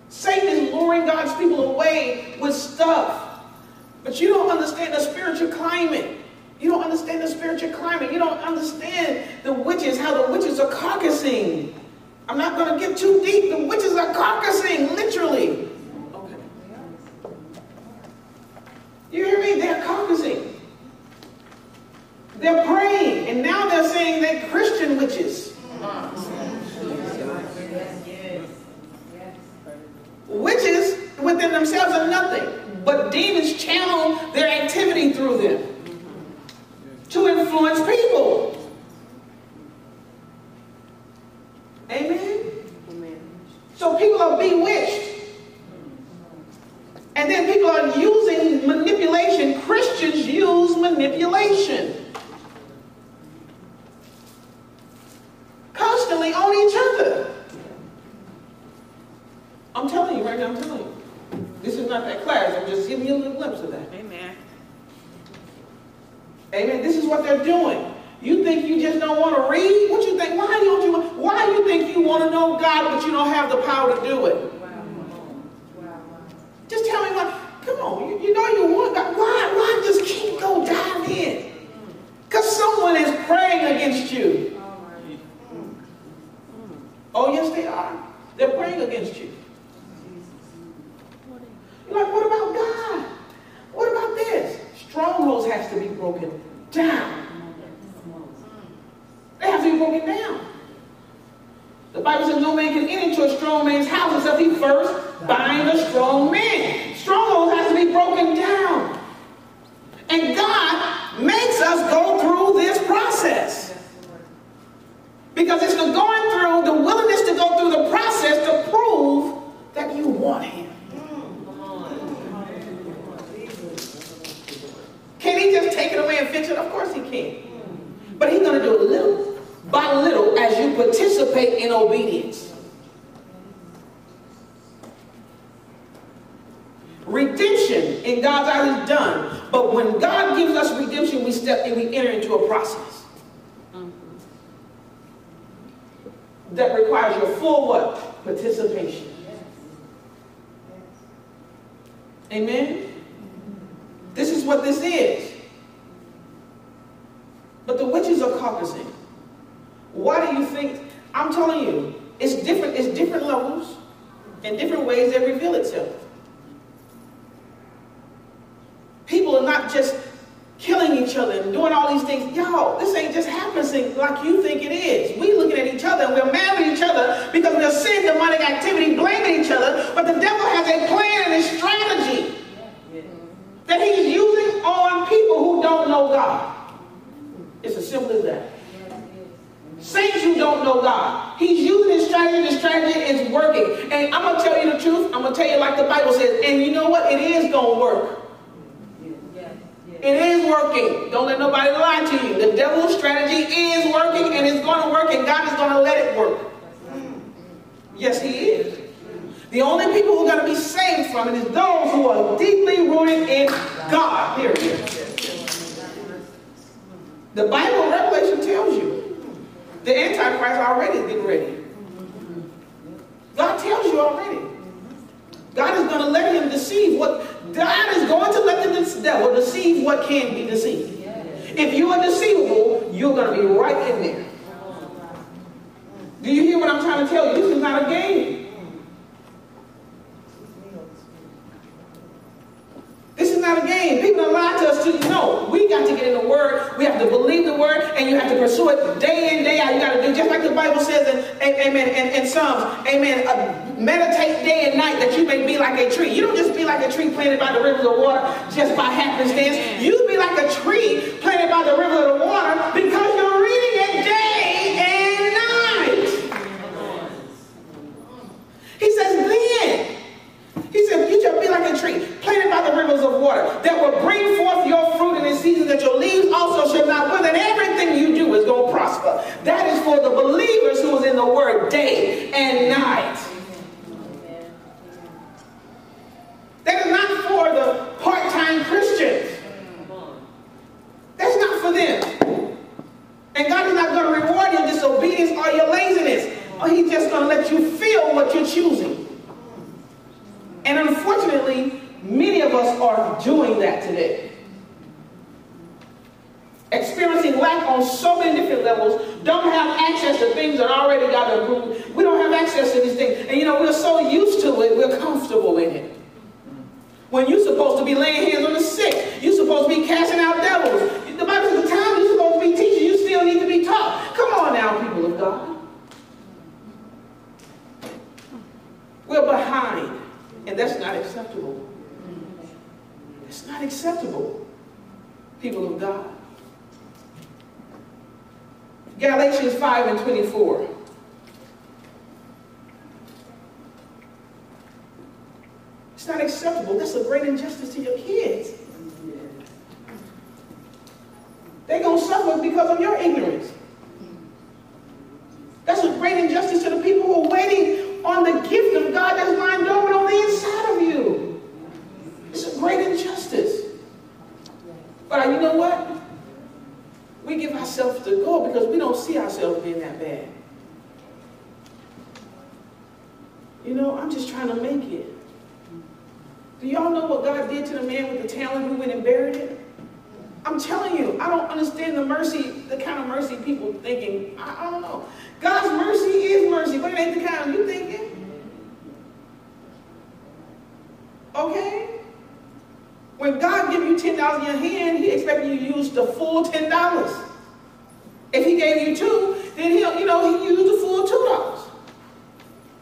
Satan is luring God's people away with stuff. But you don't understand the spiritual climate. You don't understand the spiritual climate. You don't understand the witches, how the witches are carcassing. I'm not going to get too deep. The witches are carcassing, literally. Okay. You hear me? They're carcassing. They're praying, and now they're saying they're Christian witches. Witches within themselves are nothing, but demons channel their activity through them to influence people. Amen? Amen. So people are bewitched. And then people are using manipulation. Christians use manipulation. God. Period. The Bible Revelation tells you the Antichrist already is getting ready. God tells you already. God is going to let him deceive what God is going to let the devil deceive what can be deceived. If you are deceivable, you're going to be right in there. Do you hear what I'm trying to tell you? This is not a game. This is not a game. People lying to us too. No, we got to get in the Word. We have to believe the Word, and you have to pursue it day in, day out. You got to do just like the Bible says in, amen, in, in Psalms, amen, uh, meditate day and night that you may be like a tree. You don't just be like a tree planted by the rivers of water just by happenstance. You be like a tree planted by the river of the water because you're reading it day and night. He says, then, he said, you shall be like a tree planted by the rivers of water that will bring forth your fruit in the season that your leaves also shall not wither. And everything you do is going to prosper. That is for the believers who is in the word day and night. That is not for the part-time Christians. That's not for them. And God is not going to reward your disobedience or your laziness. Oh, or he's just going to let you feel what you're choosing. And unfortunately, many of us are doing that today. Experiencing lack on so many different levels, don't have access to things that already got approved. We don't have access to these things. And you know, we're so used to it, we're comfortable in it. When you're supposed to be laying hands on the sick, you're supposed to be casting out devils. The Bible says the time you're supposed to be teaching, you still need to be taught. Come on now, people of God. We're behind. And that's not acceptable. It's not acceptable, people of God. Galatians 5 and 24. It's not acceptable. That's a great injustice to your kids. They're going to suffer because of your ignorance. That's a great injustice to the people who are waiting on the gift of God that's lying dormant on the inside of you. It's a great injustice. But you know what? We give ourselves to go because we don't see ourselves being that bad. You know, I'm just trying to make it. Do y'all know what God did to the man with the talent who went and buried it? I'm telling you, I don't understand the mercy, the kind of mercy people thinking. I, I don't know. God's mercy is mercy, but it ain't the kind you thinking. in your hand, he expected you to use the full $10. If he gave you two, then he'll, you know, he used the full $2.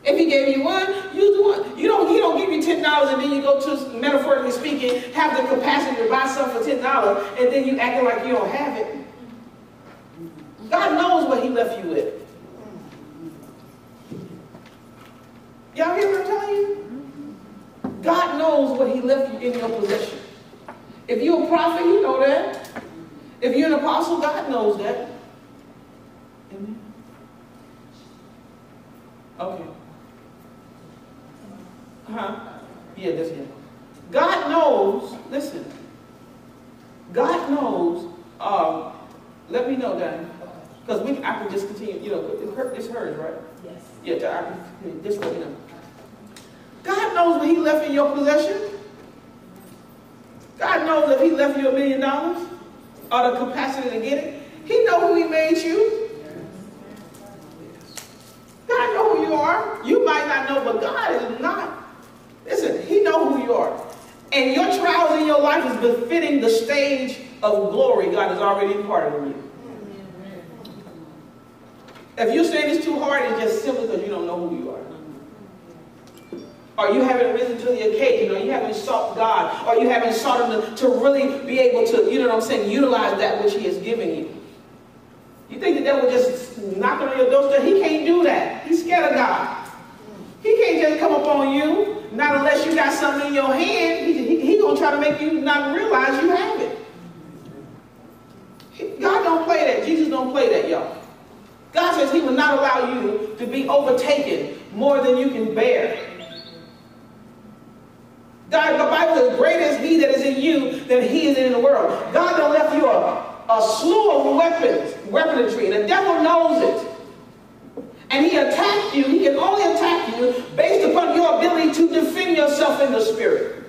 If he gave you one, use the one. You don't, he don't give you $10 and then you go to, metaphorically speaking, have the capacity to buy something for $10 and then you acting like you don't have it. God knows what he left you with. Y'all hear what I'm telling you? God knows what he left you in your possession. If you're a prophet, you know that. If you're an apostle, God knows that. Amen. Okay. Huh? Yeah, that's him. God knows, listen, God knows, um, let me know, Dan, because we I can just continue, you know, it's hers, right? Yes. Yeah, I can just let me know. God knows what he left in your possession. God knows if he left you a million dollars or the capacity to get it. He knows who he made you. God knows who you are. You might not know, but God is not Listen, he know who you are. And your trials in your life is befitting the stage of glory God has already imparted on you. If you're saying it's too hard, it's just simply because you don't know who you are. Or you haven't risen to the occasion, or you haven't sought God, or you haven't sought Him to, to really be able to, you know what I'm saying, utilize that which He has given you. You think the devil just knocking on your doorstep? He can't do that. He's scared of God. He can't just come up on you, not unless you got something in your hand. He's he, he gonna try to make you not realize you have it. God don't play that. Jesus don't play that, y'all. God says he will not allow you to be overtaken more than you can bear. God, the Bible says, greater is he that is in you than he is in the world. God don't left you a, a slew of weapons, weaponry, and the devil knows it. And he attacked you, he can only attack you based upon your ability to defend yourself in the spirit.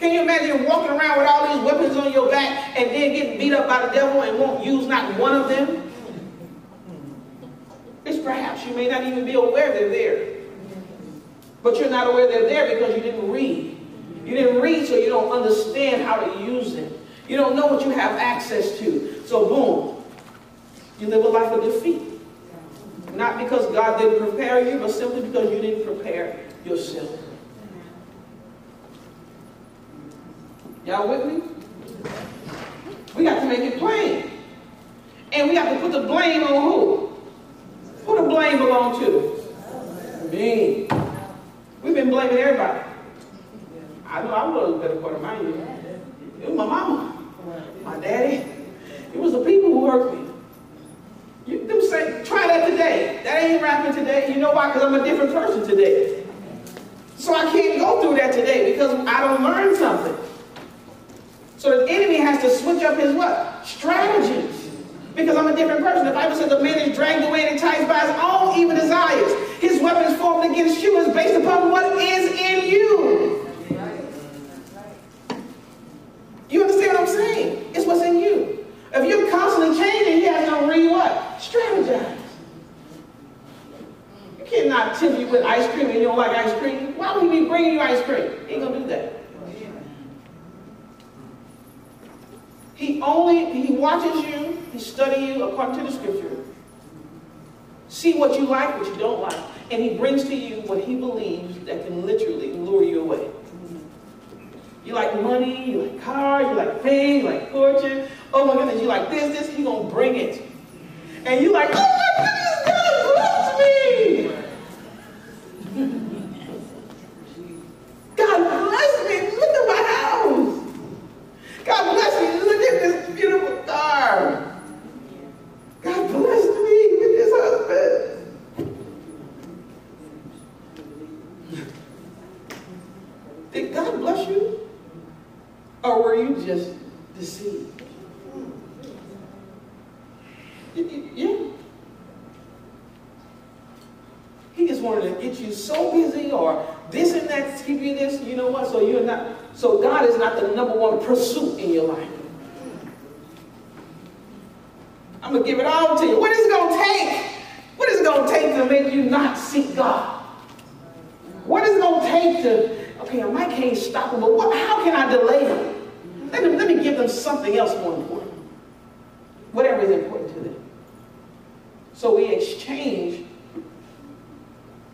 Can you imagine walking around with all these weapons on your back and then getting beat up by the devil and won't use not one of them? It's perhaps you may not even be aware they're there. But you're not aware they're there because you didn't read. You didn't read so you don't understand how to use them. You don't know what you have access to. So boom, you live a life of defeat. Not because God didn't prepare you, but simply because you didn't prepare yourself. Y'all with me? We got to make it plain. And we have to put the blame on who? Who the blame belong to? Me. We've been blaming everybody. I know I was a better part of year. It was my mama, my daddy. It was the people who hurt me. You them say, try that today. That ain't rapping today. You know why? Because I'm a different person today. So I can't go through that today because I don't learn something. So the enemy has to switch up his what? Strategies. Because I'm a different person. The Bible says the man is dragged away and enticed by his own evil desires. His weapons formed against you is based upon what is in you. You understand what I'm saying? It's what's in you. If you're constantly changing, he has to re what? Strategize. You cannot tempt you with ice cream and you don't like ice cream. Why would he be bringing you ice cream? Ain't gonna do that. He only, he watches you, he studies you according to the scripture. See what you like, what you don't like. And he brings to you what he believes that can literally lure you away. You like money, you like cars, you like fame, you like fortune. Oh my goodness, you like this, this, he's gonna bring it. And you like, oh my goodness, God bless me. God bless me. Look at my house. God bless me. Look at this beautiful car. God bless me with this husband. Did God bless you? Or were you just deceived? Yeah. He just wanted to get you so busy or this and that to keep you this, you know what? So you're not, so God is not the number one pursuit in your life. I'm gonna give it all to you. What is it gonna take? What is it gonna take to make you not seek God? What is it gonna take to, okay, I might can't stop him, but what, how can I delay him? Let, me? let me give them something else more important. Whatever is important to them. So we exchange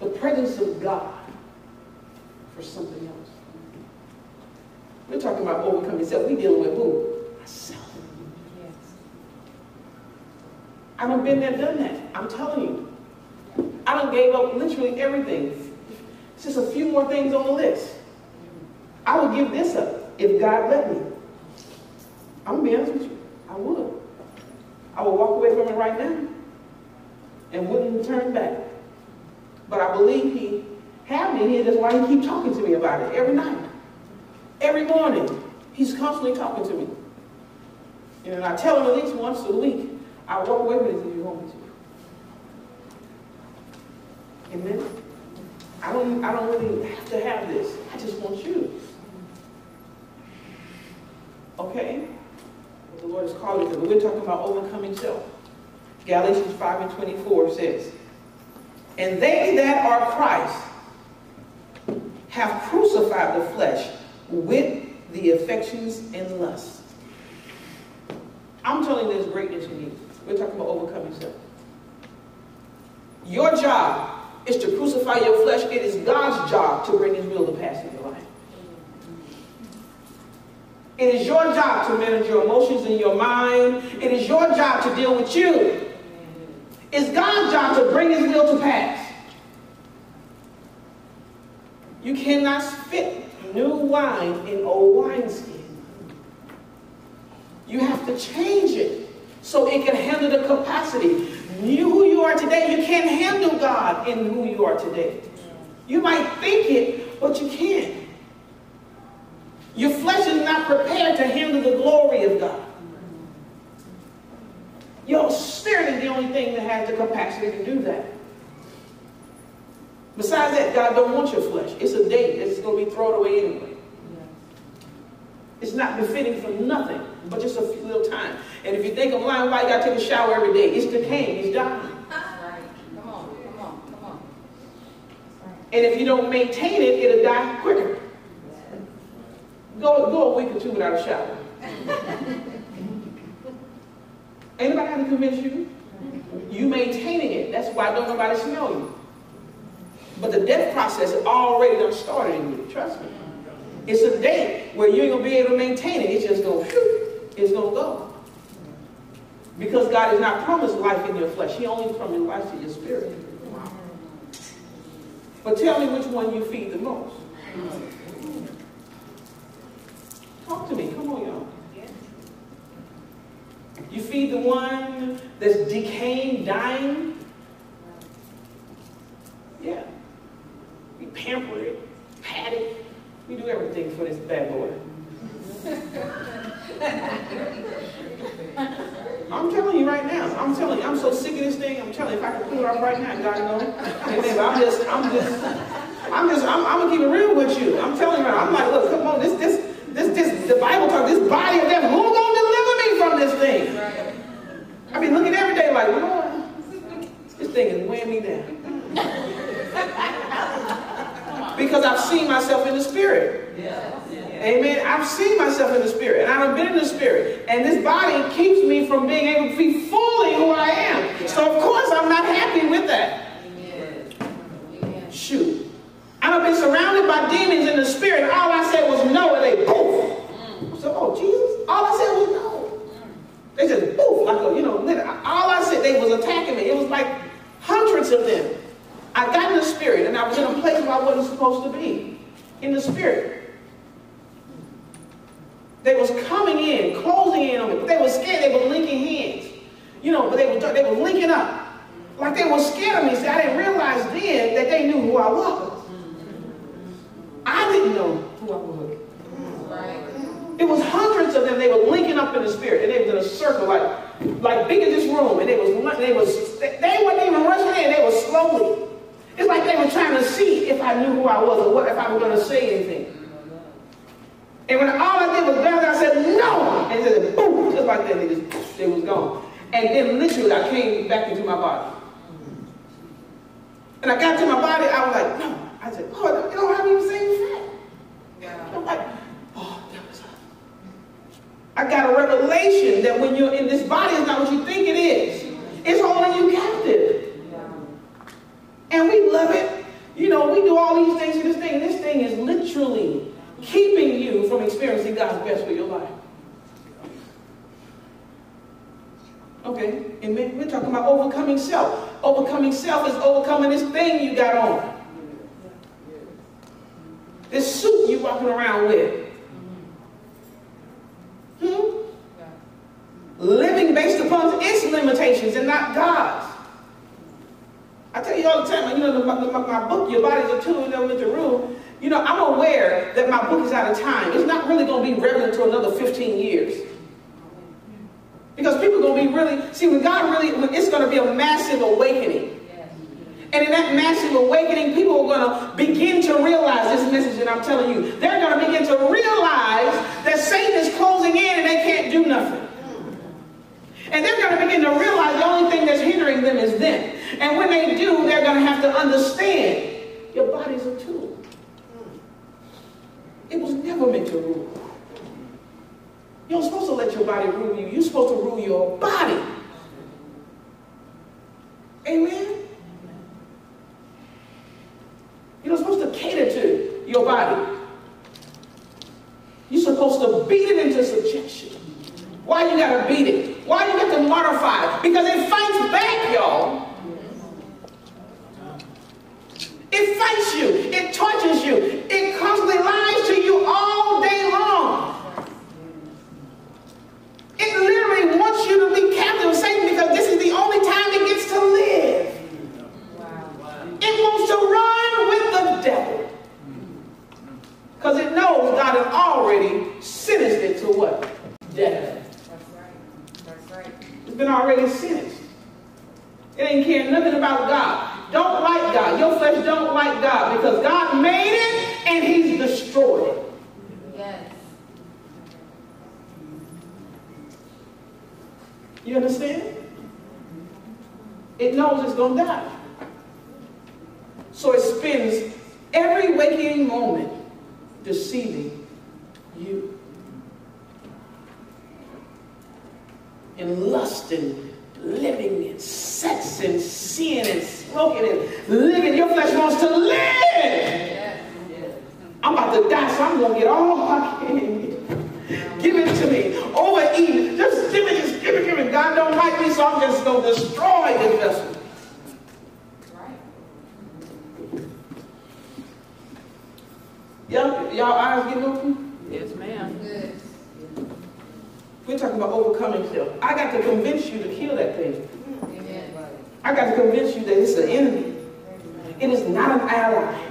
the presence of God for something else. We're talking about overcoming self. We're dealing with who? Myself. Yes. I have been there, done that. I'm telling you. I done gave up literally everything. It's just a few more things on the list. I would give this up if God let me. I'm gonna be honest with you. I would. I would walk away from it right now and wouldn't turn back. But I believe he had me here. That's why he keeps talking to me about it every night. Every morning. He's constantly talking to me. And I tell him at least once a week, I walk away with it if you want me to. Amen? I don't, I don't really have to have this. I just want you. Okay? What the Lord is calling to. But we're talking about overcoming self. Galatians 5 and 24 says, And they that are Christ have crucified the flesh with the affections and lusts. I'm telling you there's greatness in you. We're talking about overcoming self. Your job is to crucify your flesh. It is God's job to bring his will to pass in your life. It is your job to manage your emotions in your mind. It is your job to deal with you. It's God's job to bring his will to pass. You cannot fit new wine in old wineskin. You have to change it so it can handle the capacity. You who you are today, you can't handle God in who you are today. You might think it, but you can't. Your flesh is not prepared to handle the glory of God. Your spirit is the only thing that has the capacity to do that. Besides that, God don't want your flesh. It's a date. It's going to be thrown away anyway. It's not befitting for nothing, but just a few little time. And if you think I'm lying, why you got to take a shower every day? It's decaying. It's dying. Come on, come on, come on. And if you don't maintain it, it'll die quicker. Go, go a week or two without a shower. [LAUGHS] Anybody have to convince you? You maintaining it. That's why don't nobody smell you. But the death process already done started in you. Trust me. It's a day where you ain't gonna be able to maintain it. It's just gonna whew, it's gonna go. Because God has not promised life in your flesh. He only promised life to your spirit. But tell me which one you feed the most. Talk to me. Come on, y'all. You feed the one that's decaying, dying. Yeah. You pamper it, pat it. We do everything for this bad boy. I'm telling you right now. I'm telling you, I'm so sick of this thing. I'm telling you, if I could pull it off right now, God knows. Amen. I'm just, I'm just, I'm just, I'm, I'm gonna keep it real with you. I'm telling you, I'm like, look, come on, this, this, this, this, the Bible talk, this body of death, who gonna deliver me from this thing? I mean, looking every day like, Lord, this thing is weighing me down. Because I've seen myself in the spirit. Amen. I've seen myself in the spirit, and I've been in the spirit, and this body keeps me from being able to be fully who I am. So of course I'm not happy with that. Shoot. I've been surrounded by demons in the spirit, all I said was no, and they poof. So, oh Jesus, all I said was no. They just poof, like you know, all I said, they was attacking me. It was like hundreds of them. I got in the spirit, and I was in a place where I wasn't supposed to be. In the spirit. They was coming in, closing in on me, but they were scared. They were linking hands. You know, but they were, they were linking up. Like they were scared of me. See, I didn't realize then that they knew who I was. I didn't know who I was. It was hundreds of them. They were linking up in the spirit, and they was in a circle, like, like big as this room. And they was, they was, they weren't even rushing in. They were slowly. It's like they were trying to see if I knew who I was or what if I was going to say anything. And when all I did was bow down, I said, no! And said, boom, just like that, they just, they was gone. And then literally I came back into my body. And I got to my body, I was like, no. I said, oh, you don't have even seen fat. I'm like, oh, that was I got a revelation that when you're in this body, it's not what you think it is. It's holding you captive. And we love it. You know, we do all these things in this thing. This thing is literally keeping you from experiencing God's best for your life. Okay, and we're talking about overcoming self. Overcoming self is overcoming this thing you got on. This suit you're walking around with. Hmm? Living based upon its limitations and not God's. I tell you all the time, you know, my, my, book, Your Body's a Tool, know, with rule, you know, I'm aware that my book is out of time. It's not really going to be relevant to another 15 years. Because people are going to be really, see, when God really, it's going to be a massive awakening. And in that massive awakening, people are going to begin to realize this message that I'm telling you. They're going to begin to realize that Satan is closing in and they can't do nothing. And they're going to begin to realize the only thing that's hindering them is them. And when they do, they're going to have to understand your body's a tool. Mm. It was never meant to rule. You're supposed to let your body rule you. You're supposed to rule your body. Amen? You're not supposed to cater to your body. You're supposed to beat it into Why you gotta beat it? Why you got to mortify it? Because it fights back, y'all. It fights you. It tortures you. It constantly lies to you all day long. It literally wants you to be captive of Satan because this is the only time it gets to live. It wants to run with the devil. Because it knows God has already sentenced it to what? Death. That's right. That's right. It's been already sentenced. It ain't care nothing about God. Don't like God. Your flesh don't like God because God made it and He's destroyed it. Yes. You understand? It knows it's going to die. So it spends every waking moment deceiving you. And lusting, living and sex and sin and smoking and living. Your flesh wants to live. Yes. I'm about to die, so I'm going to get all [LAUGHS] I can. Give it to me. Overeat. Just give it, just give it, give it. God don't like me, so I'm just going to destroy this vessel. That's right. Y'all, y'all eyes getting open? Yes, ma'am. Good. We're talking about overcoming self. I got to convince you to kill that thing. I got to convince you that it's an enemy. It is not an ally.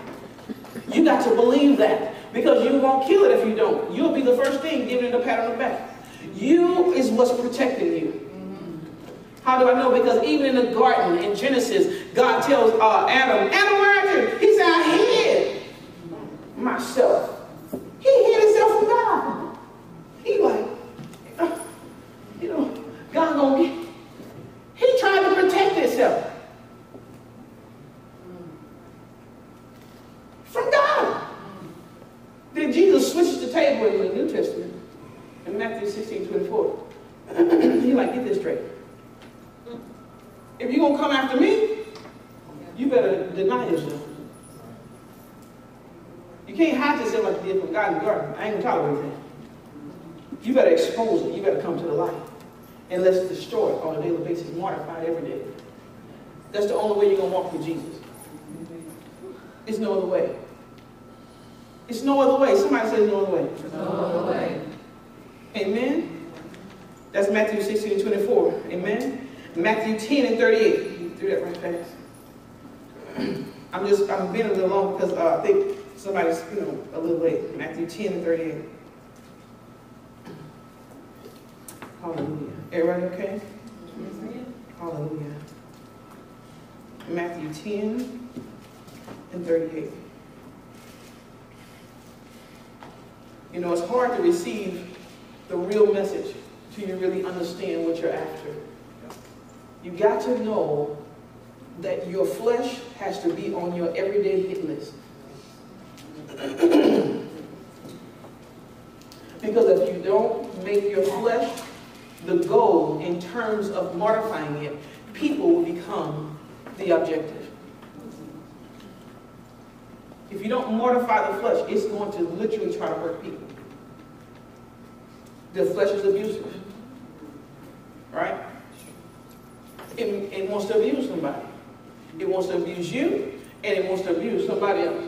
You got to believe that because you won't kill it if you don't. You'll be the first thing giving it a pat on the back. You is what's protecting you. How do I know? Because even in the garden in Genesis, God tells uh, Adam, Adam, where are you? He said, I hid myself. He hid himself from God. He like, uh, you know, God gonna get. He tried to protect himself from God. Then Jesus switches the table in the New Testament in Matthew 16, 24. [CLEARS THROAT] he like, get this straight. If you're gonna come after me, you better deny yourself. You can't hide yourself like you did from God in the garden. I ain't gonna tolerate that. You better expose it. You better come to the light. And let's destroy it on a daily basis, mortify it every day. That's the only way you're gonna walk with Jesus. It's no other way. It's no other way. Somebody says no other way. No other way. Amen. That's Matthew 16 and 24. Amen. Matthew 10 and 38. You threw that right fast. [CLEARS THROAT] I'm just, I'm being a little long because uh, I think somebody's, you know, a little late. Matthew 10 and 38. Hallelujah. Everybody okay? Hallelujah. Matthew 10 and 38. You know, it's hard to receive the real message till you really understand what you're after. You got to know that your flesh has to be on your everyday hit list. [CLEARS THROAT] because if you don't make your flesh the goal in terms of mortifying it, people will become the objective. If you don't mortify the flesh, it's going to literally try to hurt people. The flesh is abusive. Right? It, it wants to abuse somebody. It wants to abuse you, and it wants to abuse somebody else.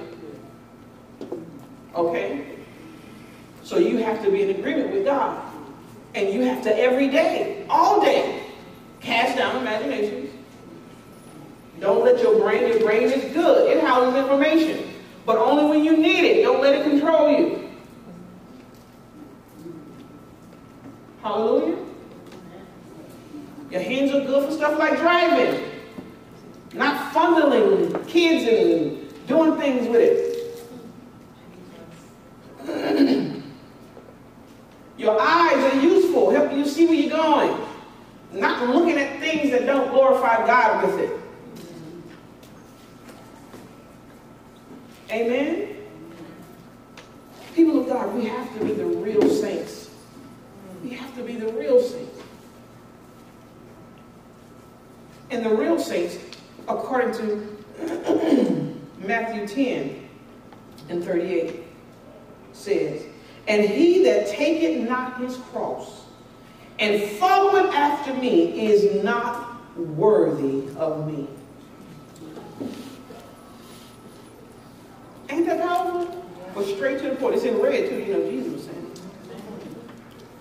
Okay? So you have to be in agreement with God. And you have to every day, all day, cast down imaginations. Don't let your brain, your brain is good. It houses information. But only when you need it. Don't let it control you. Hallelujah. Your hands are good for stuff like driving. Not fondling kids and doing things with it. [CLEARS THROAT] Your eyes are useful, helping you see where you're going. Not looking at things that don't glorify God with it. Amen? People of God, we have to be the real saints. We have to be the real saints. And the real saints, according to [CLEARS THROAT] Matthew 10 and 38, says, And he that taketh not his cross and following after me is not worthy of me. Ain't that powerful? But straight to the point. It's in red too, you know, Jesus was saying.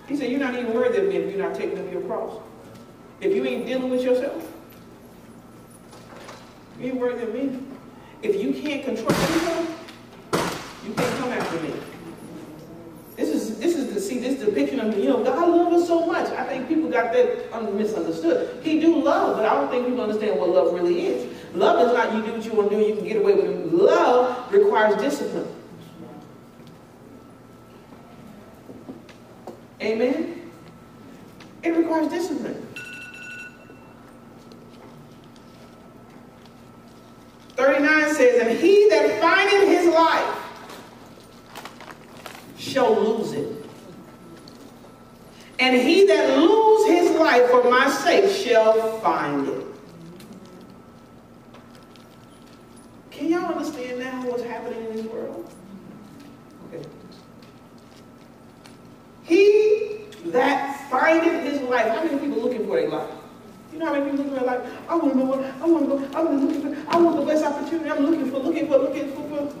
He said, You're not even worthy of me if you're not taking up your cross. If you ain't dealing with yourself, you ain't worthy of me. If you can't control yourself, you can't come after me. This is the see this depiction of you know God loves us so much. I think people got that misunderstood. He do love, but I don't think people understand what love really is. Love is not you do what you want to do, you can get away with it. Love requires discipline. Amen? It requires discipline. 39 says, And he that findeth his life shall lose it. And he that lose his life for my sake shall find it. Can y'all understand now what's happening in this world? Okay. He that findeth his life. How many people looking for their life? You know how many people looking for their life? I want to know what I want to go. I'm looking for. I want the best opportunity. I'm looking for, looking for, looking for. for.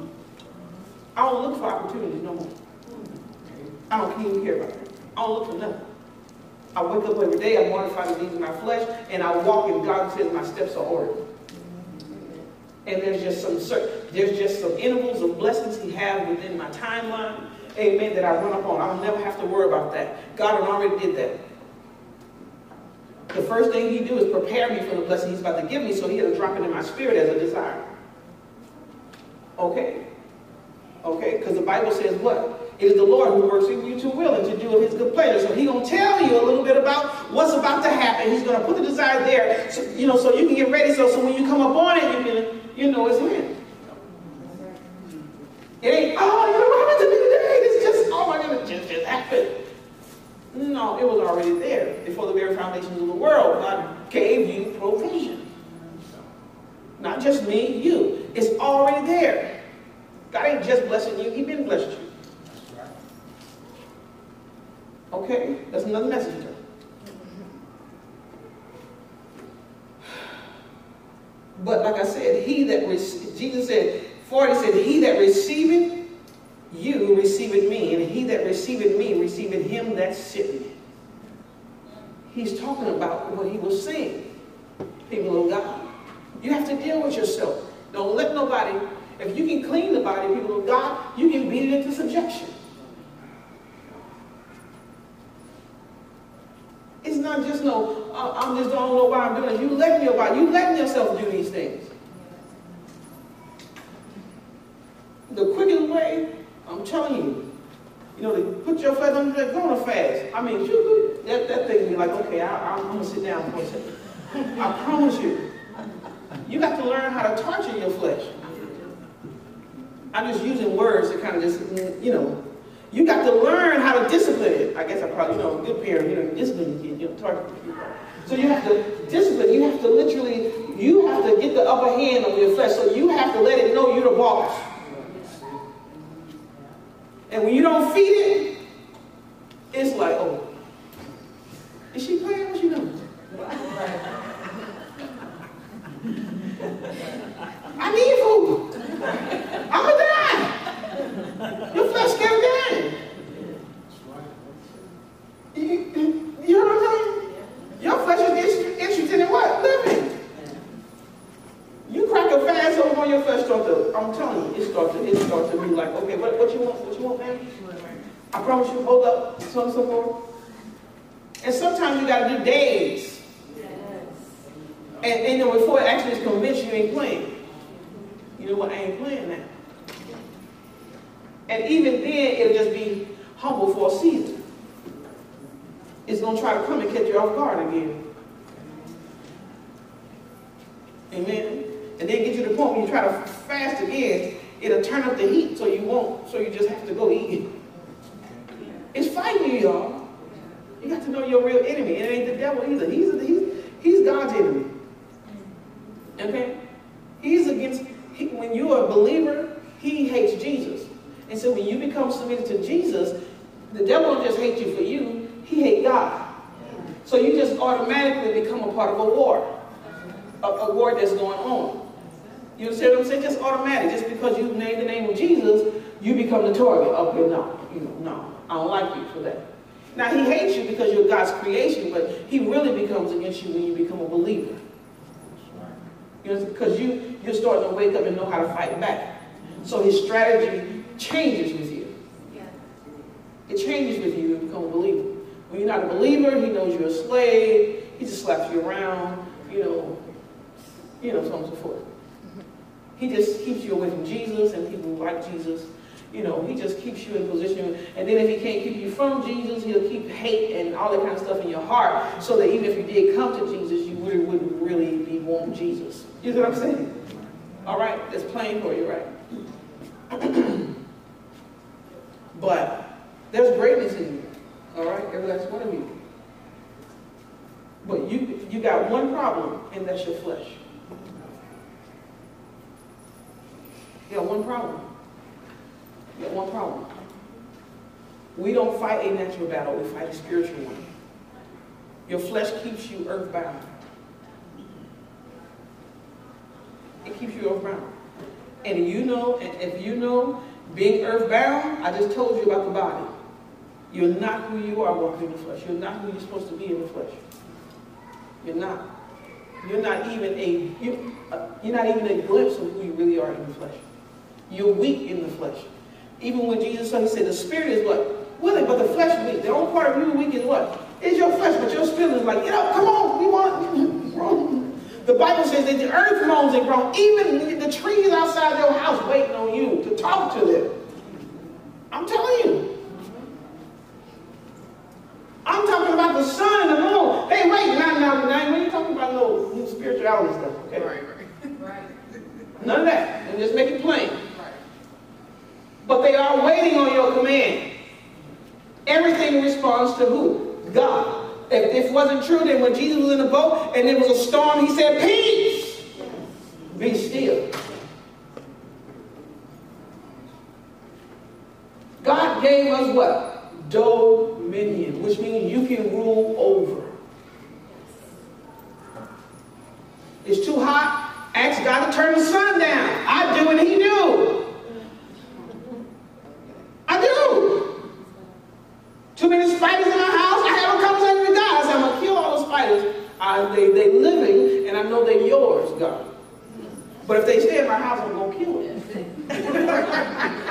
I don't look for opportunities no more. I don't even care about that. I don't look for nothing. I wake up every day. I mortify the deeds of my flesh, and I walk in God says my steps are ordered. And there's just some certain, there's just some intervals of blessings He has within my timeline amen, that I run up on. I'll never have to worry about that. God already did that. The first thing he do is prepare me for the blessing he's about to give me, so he had to drop it in my spirit as a desire. Okay? Okay? Because the Bible says what? It is the Lord who works in you to will and to do of his good pleasure. So he's going to tell you a little bit about what's about to happen. He's going to put the desire there, so, you know, so you can get ready. So, so when you come up on it, you can, you know it's in. It ain't, oh, you know what happened to me today? This just, oh my goodness, just, just happened. No, it was already there. Before the very foundations of the world, God gave you provision. Not just me, you. It's already there. God ain't just blessing you, He been blessed you. Okay, that's another message. But like I said, he that Jesus said, 40 said, He that receiveth you receiveth me, and he that receiveth me receiveth him that sent me. He's talking about what he was saying, people of God. You have to deal with yourself. Don't let nobody, if you can clean the body, people of God, you can beat it into subjection. It's not just no, I'm just don't know why I'm doing it. You letting your body, you letting yourself do these things. The quickest way, I'm telling you, you know, to put your the go on a fast. I mean, you, that, that thing be like, okay, I, am to sit down for a second. I promise you. You got to learn how to torture your flesh. I'm just using words to kind of just, you know, you got to learn how to discipline it. I guess I probably, you know, good parent, you know, discipline your kid, you know, torture. So you have to discipline, you have to literally, you have to get the upper hand on your flesh. So you have to let it know you're the boss. And when you don't feed it, it's like, oh, is she playing? What she doing? I need food. I'm gonna die. Your flesh can't die. You, you know what I'm saying? Your flesh is interested in what? Living. You crack a fast over on your flesh start to, I'm telling you, it starts to, it starts to be like, okay, what, what you want, what you want, man? I promise you, hold up, so and so forth. And sometimes you gotta do days. And, and you know, before it actually is convinced you ain't playing. You know what, I ain't playing that. And even then, it'll just be humble for a season. It's gonna try to come and catch you off guard again. Amen. And then get you to the point when you try to fast again, it'll turn up the heat so you won't, so you just have to go eat. It's fighting you, y'all. You got to know your real enemy. And It ain't the devil either. He's, he's, he's God's enemy. Okay? He's against, he, when you're a believer, he hates Jesus. And so when you become submitted to Jesus, the devil don't just hate you for you, he hates God. So you just automatically become a part of a war, a, a war that's going on. You understand what I'm saying? Just automatic. Just because you name the name of Jesus, you become the target. Okay, no, you know, no, I don't like you for that. Now he hates you because you're God's creation, but he really becomes against you when you become a believer. You know, because you you're starting to wake up and know how to fight back. So his strategy changes with you. It changes with you when you become a believer. When you're not a believer, he knows you're a slave. He just slaps you around. You know, you know, so on and so forth. He just keeps you away from Jesus and people who like Jesus. You know, he just keeps you in position. And then if he can't keep you from Jesus, he'll keep hate and all that kind of stuff in your heart. So that even if you did come to Jesus, you really wouldn't really be wanting Jesus. You know what I'm saying? All right, that's plain for you, right? [CLEARS THROAT] but there's greatness in you. All right, every last one of you. But you you got one problem, and that's your flesh. You got one problem. You got one problem. We don't fight a natural battle, we fight a spiritual one. Your flesh keeps you earthbound. It keeps you earthbound. And you know, if you know being earthbound, I just told you about the body. You're not who you are walking in the flesh. You're not who you're supposed to be in the flesh. You're not. You're not even a you, uh, you're not even a glimpse of who you really are in the flesh. You're weak in the flesh. Even when Jesus said, he said, the spirit is what? Willing, but the flesh is weak. The only part of you weak is what? Is your flesh, but your spirit is like, you know, come on, we want. the Bible says that the earth moans and groans. Even the trees outside your house waiting on you to talk to them. I'm telling you. I'm talking about the sun and the moon. Hey, wait, now, now, now, when you talking about no, no spirituality stuff, okay? Right, right. Right. None of that. And just make it plain. Right. But they are waiting on your command. Everything responds to who? God. If this wasn't true, then when Jesus was in the boat and there was a storm, he said, Peace! Be still. God gave us what? Dominion, which means you can rule over. It's too hot. Ask God to turn the sun down. I do, and He do. I do. Too many spiders in my house. I have a conversation with God. I say, I'm going to kill all the spiders. I, they, they living, and I know they're yours, God. But if they stay in my house, I'm going to kill them.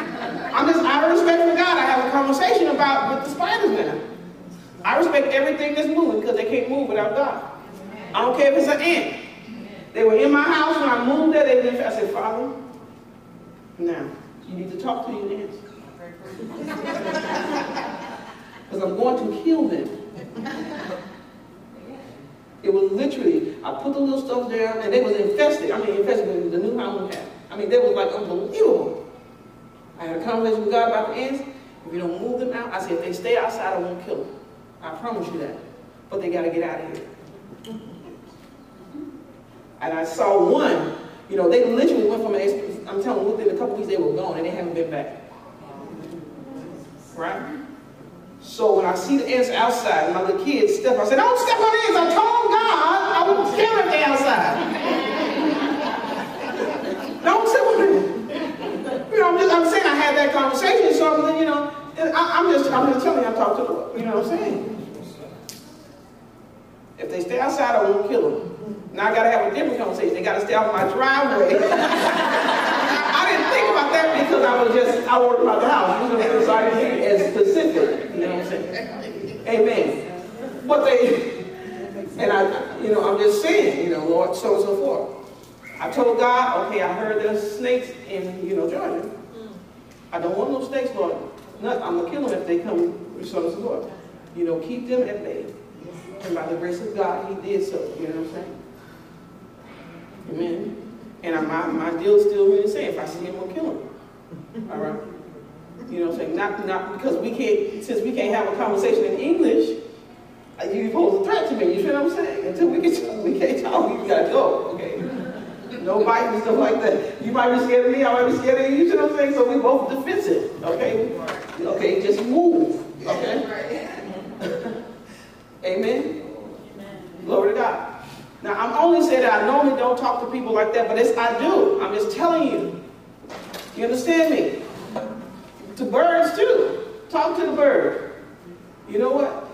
[LAUGHS] I'm just out of respect for God. I have a conversation about with the spiders now. I respect everything that's moving because they can't move without God. I don't care if it's an ant. They were in my house when I moved there. They didn't. I said, Father, now you need to talk to your ants because [LAUGHS] I'm going to kill them. It was literally, I put the little stuff down and they was infested. I mean, infested with the new house we had. I mean, they was like unbelievable. I had a conversation with God about the ants. If you don't move them out, I said, if they stay outside, I won't kill them. I promise you that. But they got to get out of here. And I saw one, you know, they literally went from an, I'm telling you, within a couple weeks they were gone and they haven't been back. Right? So when I see the ants outside, and my little kids step, I said, don't step on the ants. I told God I won't kill them they outside. don't step on them. You know, I'm saying I had that conversation, so I'm, you know, I, am just, I'm just telling you, I talked to the Lord. You know what I'm saying? If they stay outside, I won't kill them. Now I got to have a different conversation. They got to stay off my driveway. [LAUGHS] I didn't think about that because I was just, I worried about the house. You know, so I didn't as specific. You know what I'm saying? Amen. But they, and I, you know, I'm just saying, you know, Lord, so and so forth. I told God, okay, I heard there's snakes in, you know, Georgia. I don't want no snakes, Lord. No, I'm going to kill them if they come, so and the Lord. You know, keep them at bay. And by the grace of God, he did so. You know what I'm saying? Amen. And I, my, my deal is still really the same. If I see him, I'll kill him. All right? You know what I'm saying? Not, not because we can't, since we can't have a conversation in English, uh, you pose a threat to me. You feel what I'm saying? Until we can, [LAUGHS] we can't talk, we gotta go. No biting and stuff like that. You might be scared of me, I might be scared of you. You know what I'm saying? So we both defensive. Okay? Okay, just move. Okay? [LAUGHS] Amen? Glory to God. Now, I'm only saying that I normally don't talk to people like that, but it's I do. I'm just telling you. You understand me? To birds too. Talk to the bird. You know what?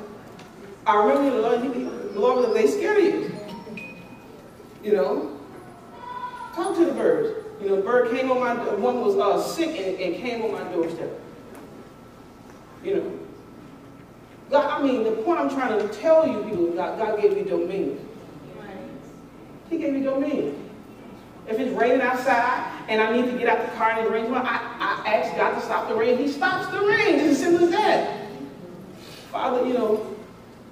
I Lord, he, the Lord they scared of you. You know? Talk to the birds. You know, the bird came on my one was uh, sick and, and came on my doorstep. You know. God, I mean, the point I'm trying to tell you people, God, God gave you dominion. He gave me dominion. If it's raining outside and I need to get out the car and it rains, well, I, I ask God to stop the rain. He stops the rain. It's as simple as that. Father, you know,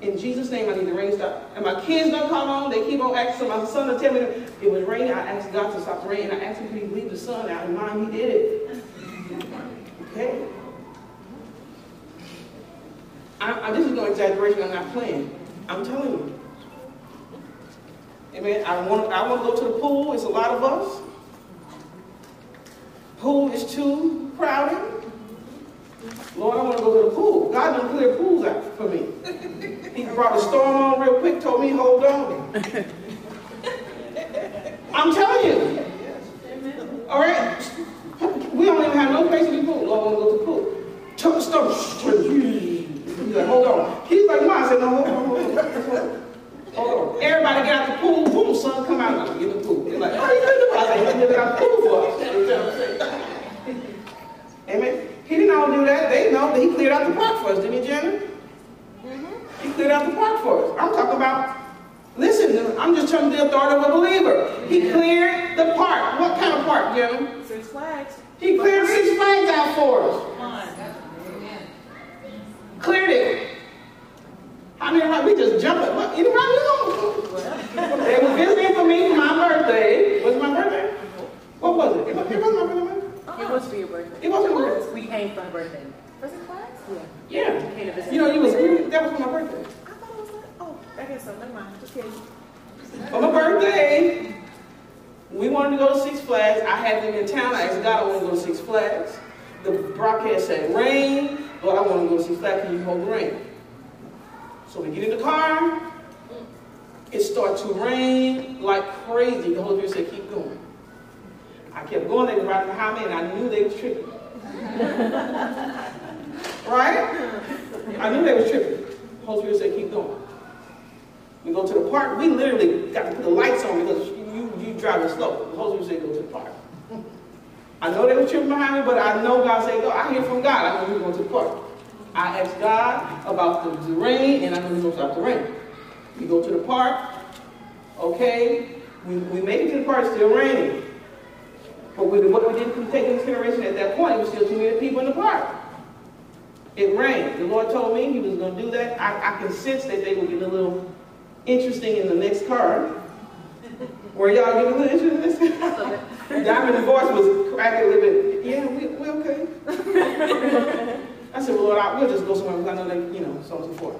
in Jesus' name, I need the rain to stop. And my kids don't come on. They keep on asking. my son to tell me it was raining. I asked God to stop raining. I asked him, he leave the sun out? And mine, he did it. Okay? I, I, this is no exaggeration. I'm not playing. I'm telling you. Amen. I want, I want to go to the pool. It's a lot of us. Pool is too crowded. Lord, I want to go to the pool. God done clear pools out for me. [LAUGHS] He brought the storm on real quick, told me, hold on. [LAUGHS] I'm telling you. All right? We don't even have no place the pool. Lord, I want to go to the pool. Took the storm. He's [LAUGHS] like, hold on. He's like, why? I said, no, hold on, hold on. Hold on. Everybody get out the pool. Boom, son, come out and get the pool. They're like, oh, you in the pool. I said, he got the pool for us. Amen. He didn't all do that. They know that he cleared out the park for us, didn't he, Jenna? Mm-hmm. He cleared out the park for us. I'm talking about, listen, I'm just telling the authority of a believer. He cleared the park. What kind of park, Jenna? Six Flags. He cleared Six Flags out for us. Cleared it. I mean, like, we just jump it. What, you know what? They were visiting for me for my birthday. Was it my birthday? What was it? It was, it was my birthday. It was for your birthday. It wasn't. We came for the birthday. Was it Flags? Yeah. Yeah. We came to visit. You know, you was, you, that was for my birthday. I thought it was like, oh, I guess so. Never mind. Just kidding. For my birthday, we wanted to go to Six Flags. I had them in town. I asked God, I want to go to Six Flags. The broadcast said rain. Lord, I want to go to Six Flags. Can you hold the rain? So we get in the car. It starts to rain like crazy. The Holy Spirit said, keep going. I kept going. They were riding behind me, and I knew they was tripping. [LAUGHS] right? I knew they was tripping. The Holy Spirit said, keep going. We go to the park. We literally got to put the lights on because you, you driving slow. The Holy Spirit said, go to the park. I know they were tripping behind me, but I know God said, go. I hear from God. I know we're going to the park. I asked God about the, the rain, and I know He's going to stop the rain. We go to the park. Okay. We, we make it to the park, it's still raining. But we, what we didn't take into consideration at that point, it was still too many people in the park. It rained. The Lord told me He was going to do that. I, I can sense that they were getting a little interesting in the next car. Were y'all getting a little interested in this? [LAUGHS] Diamond's voice was cracking a little bit. Yeah, we, we okay. [LAUGHS] I said, well, Lord, I, we'll just go somewhere because I know they, you know, so on and so forth.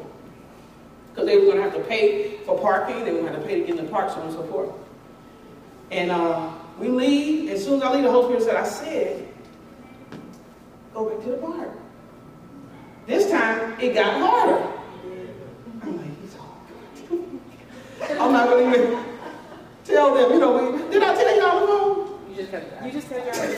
Because they were going to have to pay for parking. They were going to have to pay to get in the park, so on and so forth. And uh, we leave. As soon as I leave, the Holy Spirit said, I said, go back to the park. This time, it got harder. I'm like, he's hard. I'm not going to even tell them, you know, did I tell you on the phone? You just kept You just kept driving.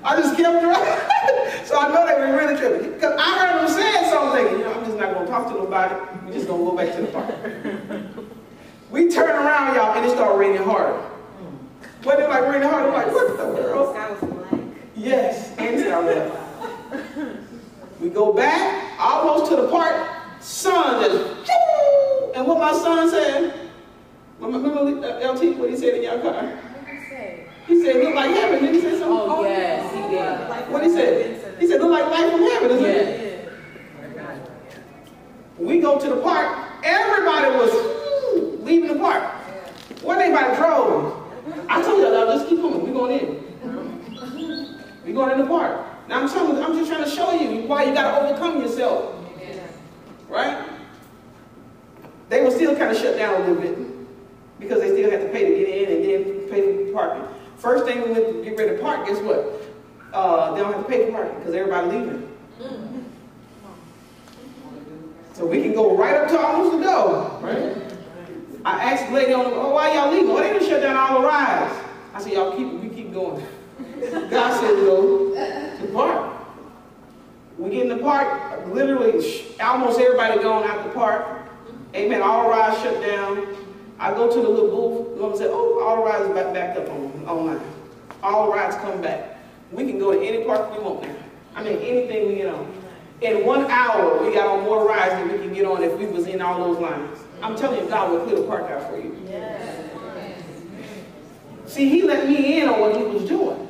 [LAUGHS] I just kept driving. [LAUGHS] so I know they were really tripping. Because I heard them saying something. You know, I'm just not going to talk to nobody. We're just going to go back to the park. [LAUGHS] we turn around, y'all, and it started raining hard. Hmm. What it like raining hard? I'm like, what the The world? sky was black. Yes, and it started We go back, almost to the park. Sun just, choo! and what my son said, remember LT, what he said in your car? What did he say? He said, look like heaven. Didn't he say something? Oh, yes, he oh, did. Like What he said? He said, look like light from heaven, isn't it? Yeah. We go to the park. Everybody was leaving the park. What anybody drove? I told y'all, y'all just keep coming. We're going in. We're going in the park. Now I'm I'm just trying to show you why you got to overcome yourself. Right? They were still kind of shut down a little bit because they still had to pay to get in and then pay for parking. First thing we went to get ready to park, guess what? Uh, they don't have to pay for parking because everybody leaving. So we can go right up to almost the door, right? I asked the lady on the, oh, why y'all leaving? Oh, they done shut down all the rides. I said, y'all keep, we keep going. God said, go to the park. We get in the park, literally, sh- almost everybody gone out the park. Amen, all rides shut down. I go to the little booth, the woman said, oh, all rides back, back up on, online. All rides come back. We can go to any park we want now. I mean, anything we get on. In one hour, we got on more rides than we can get on if we was in all those lines. I'm telling you, God will clear the park out for you. See, he let me in on what he was doing.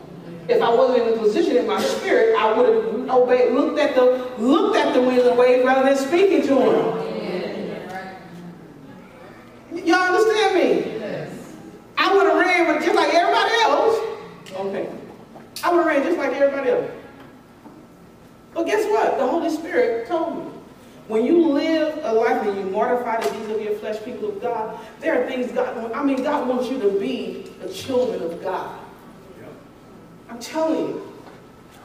If I wasn't in a position in my spirit, I would have obeyed, looked at the looked at the winds and waves rather than speaking to him. Y'all understand me? Yes. I would have ran with just like everybody else. Okay. I would have ran just like everybody else. But guess what? The Holy Spirit told me. When you live a life and you mortify the deeds of your flesh, people of God, there are things God, I mean, God wants you to be the children of God. I'm telling you.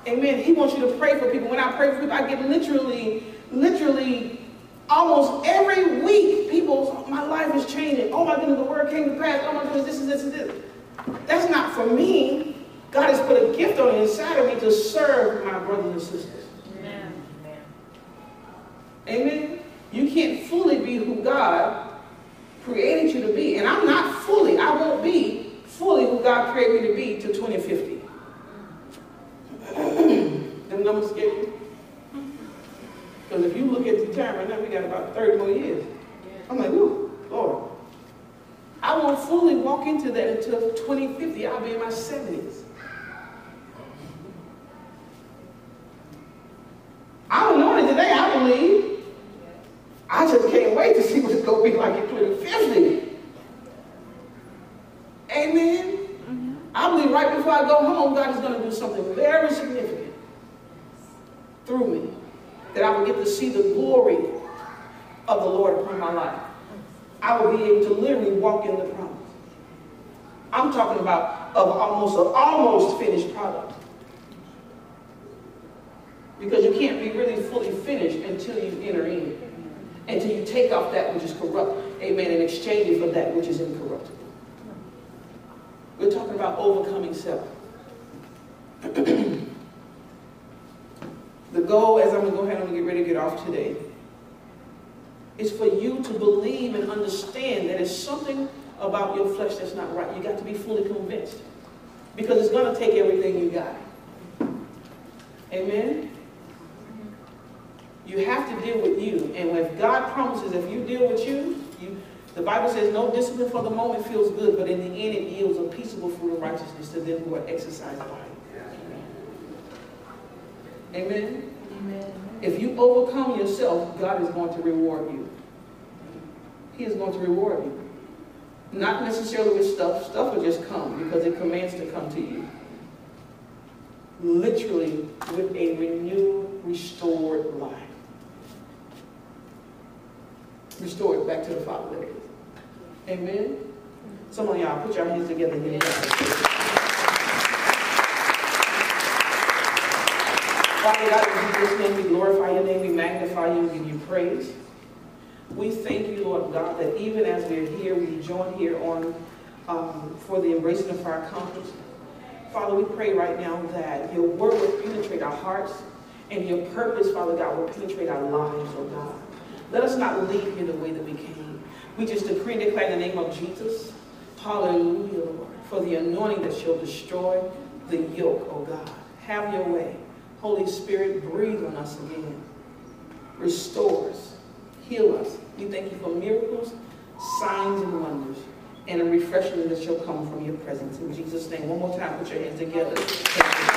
Amen. He wants you to pray for people. When I pray for people, I get literally, literally, almost every week, people, my life is changing. Oh my goodness, the word came to pass. Oh my goodness, this is this and this. That's not for me. God has put a gift on the inside of me to serve my brothers and sisters. Amen. Amen. You can't fully be who God created you to be. And I'm not fully, I won't be fully who God created me to be to 2050. Them numbers scare you? Because if you look at the time right now, we got about 30 more years. I'm like, ooh, Lord. I won't fully walk into that until 2050. I'll be in my 70s. I don't know it today, I believe. I just can't wait to see what it's going to be like in 2050. Amen. I believe right before I go home, God is going to do something very significant through me. That I will get to see the glory of the Lord upon my life. I will be able to literally walk in the promise. I'm talking about of almost an almost finished product. Because you can't be really fully finished until you enter in. Until you take off that which is corrupt, amen, and exchange it for that which is incorruptible. We're talking about overcoming self. [CLEARS THROAT] the goal, as I'm going to go ahead and get ready to get off today, is for you to believe and understand that it's something about your flesh that's not right. You got to be fully convinced. Because it's going to take everything you got. Amen? You have to deal with you. And if God promises, if you deal with you, you the Bible says no discipline for the moment feels good, but in the end it yields a peaceable fruit of righteousness to them who are exercised by it. Amen? Amen. If you overcome yourself, God is going to reward you. He is going to reward you. Not necessarily with stuff. Stuff will just come because it commands to come to you. Literally with a renewed, restored life. Restored back to the Father that is. Amen? Some of y'all, put your hands together here. Father God, in Jesus' name, we glorify your name, we magnify you, we give you praise. We thank you, Lord God, that even as we're here, we join here on um, for the Embracing of our conference. Father, we pray right now that your word will penetrate our hearts and your purpose, Father God, will penetrate our lives, oh God. Let us not leave here the way that we came. We just decree and declare in the name of Jesus, hallelujah, Lord, for the anointing that shall destroy the yoke, oh God. Have your way. Holy Spirit, breathe on us again. Restore us. Heal us. We thank you for miracles, signs, and wonders, and a refreshing that shall come from your presence. In Jesus' name, one more time, put your hands together.